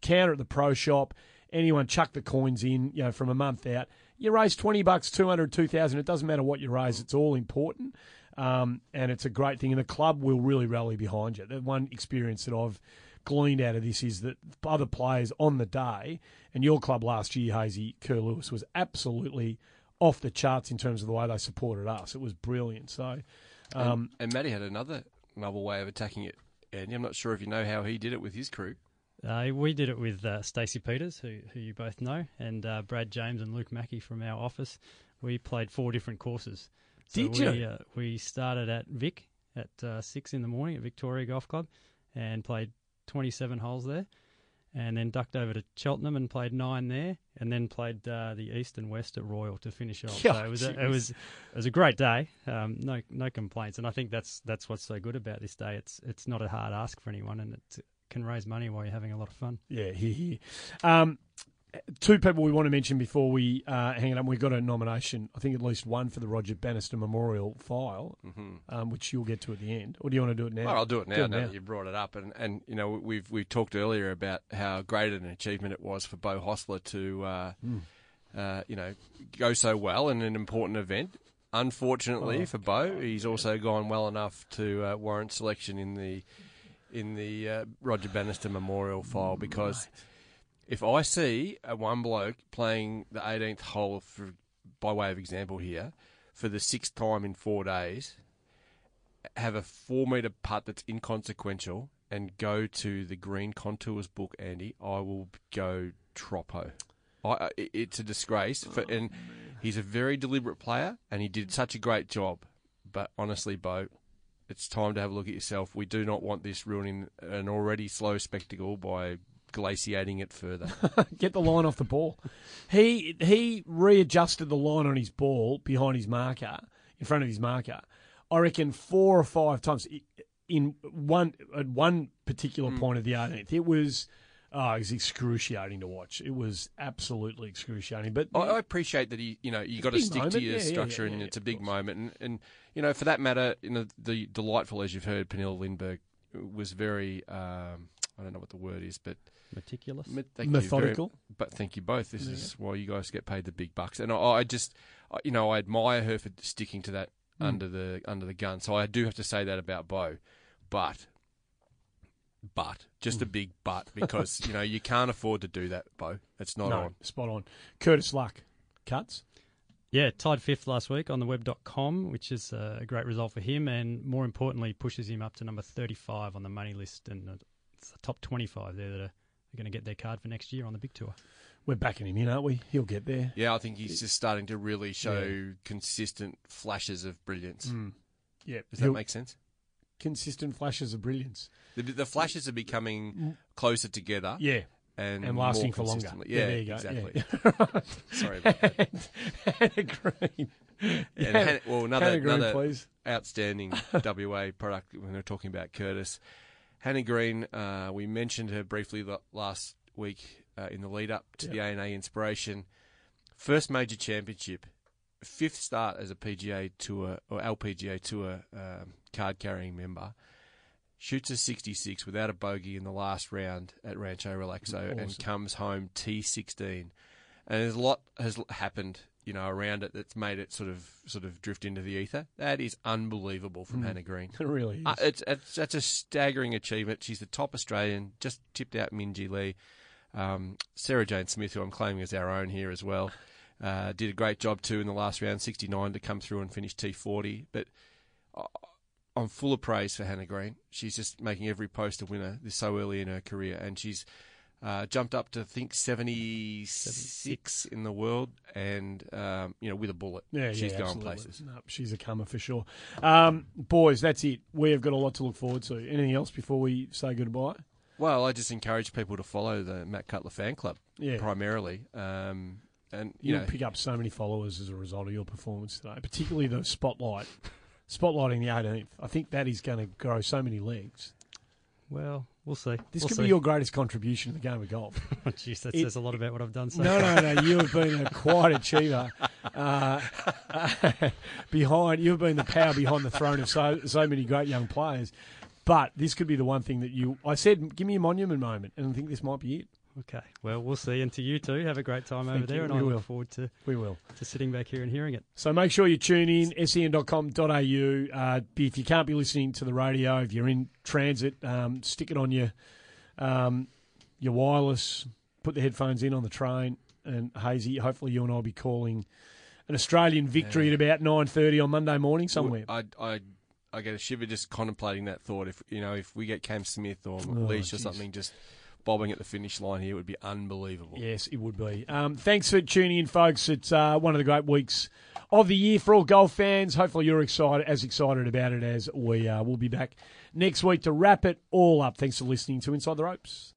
counter at the pro shop. Anyone chuck the coins in, you know, from a month out. You raise 20 bucks, 200, 2000. It doesn't matter what you raise. It's all important. Um, and it's a great thing. And the club will really rally behind you. The one experience that I've gleaned out of this is that other players on the day, and your club last year, Hazy Kerr Lewis, was absolutely off the charts in terms of the way they supported us. It was brilliant. So, um, and, and Matty had another novel way of attacking it. And I'm not sure if you know how he did it with his crew. Uh, we did it with uh, Stacey Peters, who, who you both know, and uh, Brad James and Luke Mackey from our office. We played four different courses. So Did we, you? Uh, we started at Vic at uh, six in the morning at Victoria Golf Club, and played 27 holes there. And then ducked over to Cheltenham and played nine there, and then played uh, the East and West at Royal to finish off. Yeah, so it was a, it was it was a great day. Um, no no complaints, and I think that's that's what's so good about this day. It's it's not a hard ask for anyone, and it can raise money while you're having a lot of fun. Yeah, here, here. Um, two people we want to mention before we uh, hang it up. We've got a nomination, I think at least one for the Roger Bannister Memorial file, Mhm. um, which you'll get to at the end. Or do you want to do it now? Well, I'll do it now. now that you brought it up, and and you know we've we talked earlier about how great an achievement it was for Beau Hossler to, uh, Mm. uh, you know, go so well in an important event. Unfortunately Oh, for Bo, he's also gone well enough to uh, warrant selection in the in the uh, Roger Bannister Memorial file because if I see a one bloke playing the 18th hole for, by way of example here for the sixth time in four days have a four meter putt that's inconsequential and go to the Green Contours book, Andy, I will go troppo. I, I- it's a disgrace, for, and he's a very deliberate player, and he did such a great job. But honestly, Beau, it's time to have a look at yourself. We do not want this ruining an already slow spectacle by glaciating it further. Get the line off the ball. He he readjusted the line on his ball behind his marker, in front of his marker. I reckon four or five times in one at one particular Hmm. point of the 18th. It was oh, it was excruciating to watch. It was absolutely excruciating. But I, I appreciate that he, you know, you got to big stick to moment. your Yeah, yeah, structure, yeah, yeah, and yeah, it's a big moment. And, and you know, for that matter, you know, the delightful, as you've heard, Pernilla Lindberg was very, um, I don't know what the word is, but Meticulous? Me- thank you very- Methodical? but thank you both. This Yeah. is why you guys get paid the big bucks. And I, I just, I- you know, I admire her for sticking to that Mm. under the under the gun. So I do have to say that about Beau, but. But just a big but because you know you can't afford to do that, Beau. It's not no, on. spot on. Curtis Luck cuts. Yeah, tied fifth last week on the web.com, which is uh, a great result for him, and more importantly, pushes him up to number 35 on the money list. And uh, it's the top 25 there that are, are going to get their card for next year on the big tour. We're backing him in, aren't we? He'll get there. Yeah, I think he's just starting to really show Yeah. consistent flashes of brilliance. Mm. Yeah, Does that he'll- make sense? Consistent flashes of brilliance. The, the flashes are becoming closer together. Yeah. And, And lasting for longer. Yeah, Yeah, there you go. exactly. Yeah. Sorry about that. Hannah Green. And Yeah. Hannah- well, another, Hannah Green, another please. outstanding WA product when we're talking about Curtis. Hannah Green, uh, we mentioned her briefly last week uh, in the lead up to the ANA Inspiration. First major championship, fifth start as a PGA Tour or LPGA Tour um, card carrying member. Shoots a 66 without a bogey in the last round at Rancho Relaxo and comes home T16. And there's a lot has happened, you know, around it that's made it sort of sort of drift into the ether. That is unbelievable from Mm. Hannah Green. It really is. Uh, it's, it's that's a staggering achievement. She's the top Australian, just tipped out Minjee Lee. Um, Sarah Jane Smith, who I'm claiming as our own here as well, uh, did a great job too in the last round, 69 to come through and finish T40. But I'm full of praise for Hannah Green. She's just making every post a winner this so early in her career, and she's uh, jumped up to I think 76 in the world, and um, you know with a bullet. Yeah, she's yeah, going absolutely. places. No, she's a comer for sure. Um, boys, that's it. We have got a lot to look forward to. Anything else before we say goodbye? Well, I just encourage people to follow the Matt Cutler fan club Yeah. primarily. Um, and you You'll know, pick up so many followers as a result of your performance today, particularly the spotlight. Spotlighting the 18th. I think that is going to grow so many legs. Well, we'll see. This We'll could see. be your greatest contribution to the game of golf. Oh, Jeez, that It- says a lot about what I've done so No, far. no, no. You have been a quiet achiever. Uh, behind, you've been the power behind the throne of so so many great young players. But this could be the one thing that you. I said, give me a monument moment, and I think this might be it. Okay. Well, we'll see. And to you too, have a great time over there, you. and We I will. look forward to we will to sitting back here and hearing it. So make sure you tune in, sen.com.au. Uh, if you can't be listening to the radio, if you're in transit, um, stick it on your um, your wireless, put the headphones in on the train, and Hazy, hopefully you and I will be calling an Australian victory Yeah. at about 9.30 on Monday morning somewhere. I, I, I get a shiver just contemplating that thought. If you know, if we get Cam Smith or Oh, Leish or jeez. something, just bobbing at the finish line here would be unbelievable. Yes, it would be. Um, thanks for tuning in, folks. It's uh, one of the great weeks of the year for all golf fans. Hopefully, you're excited, as excited about it as we are. We'll be back next week to wrap it all up. Thanks for listening to Inside the Ropes.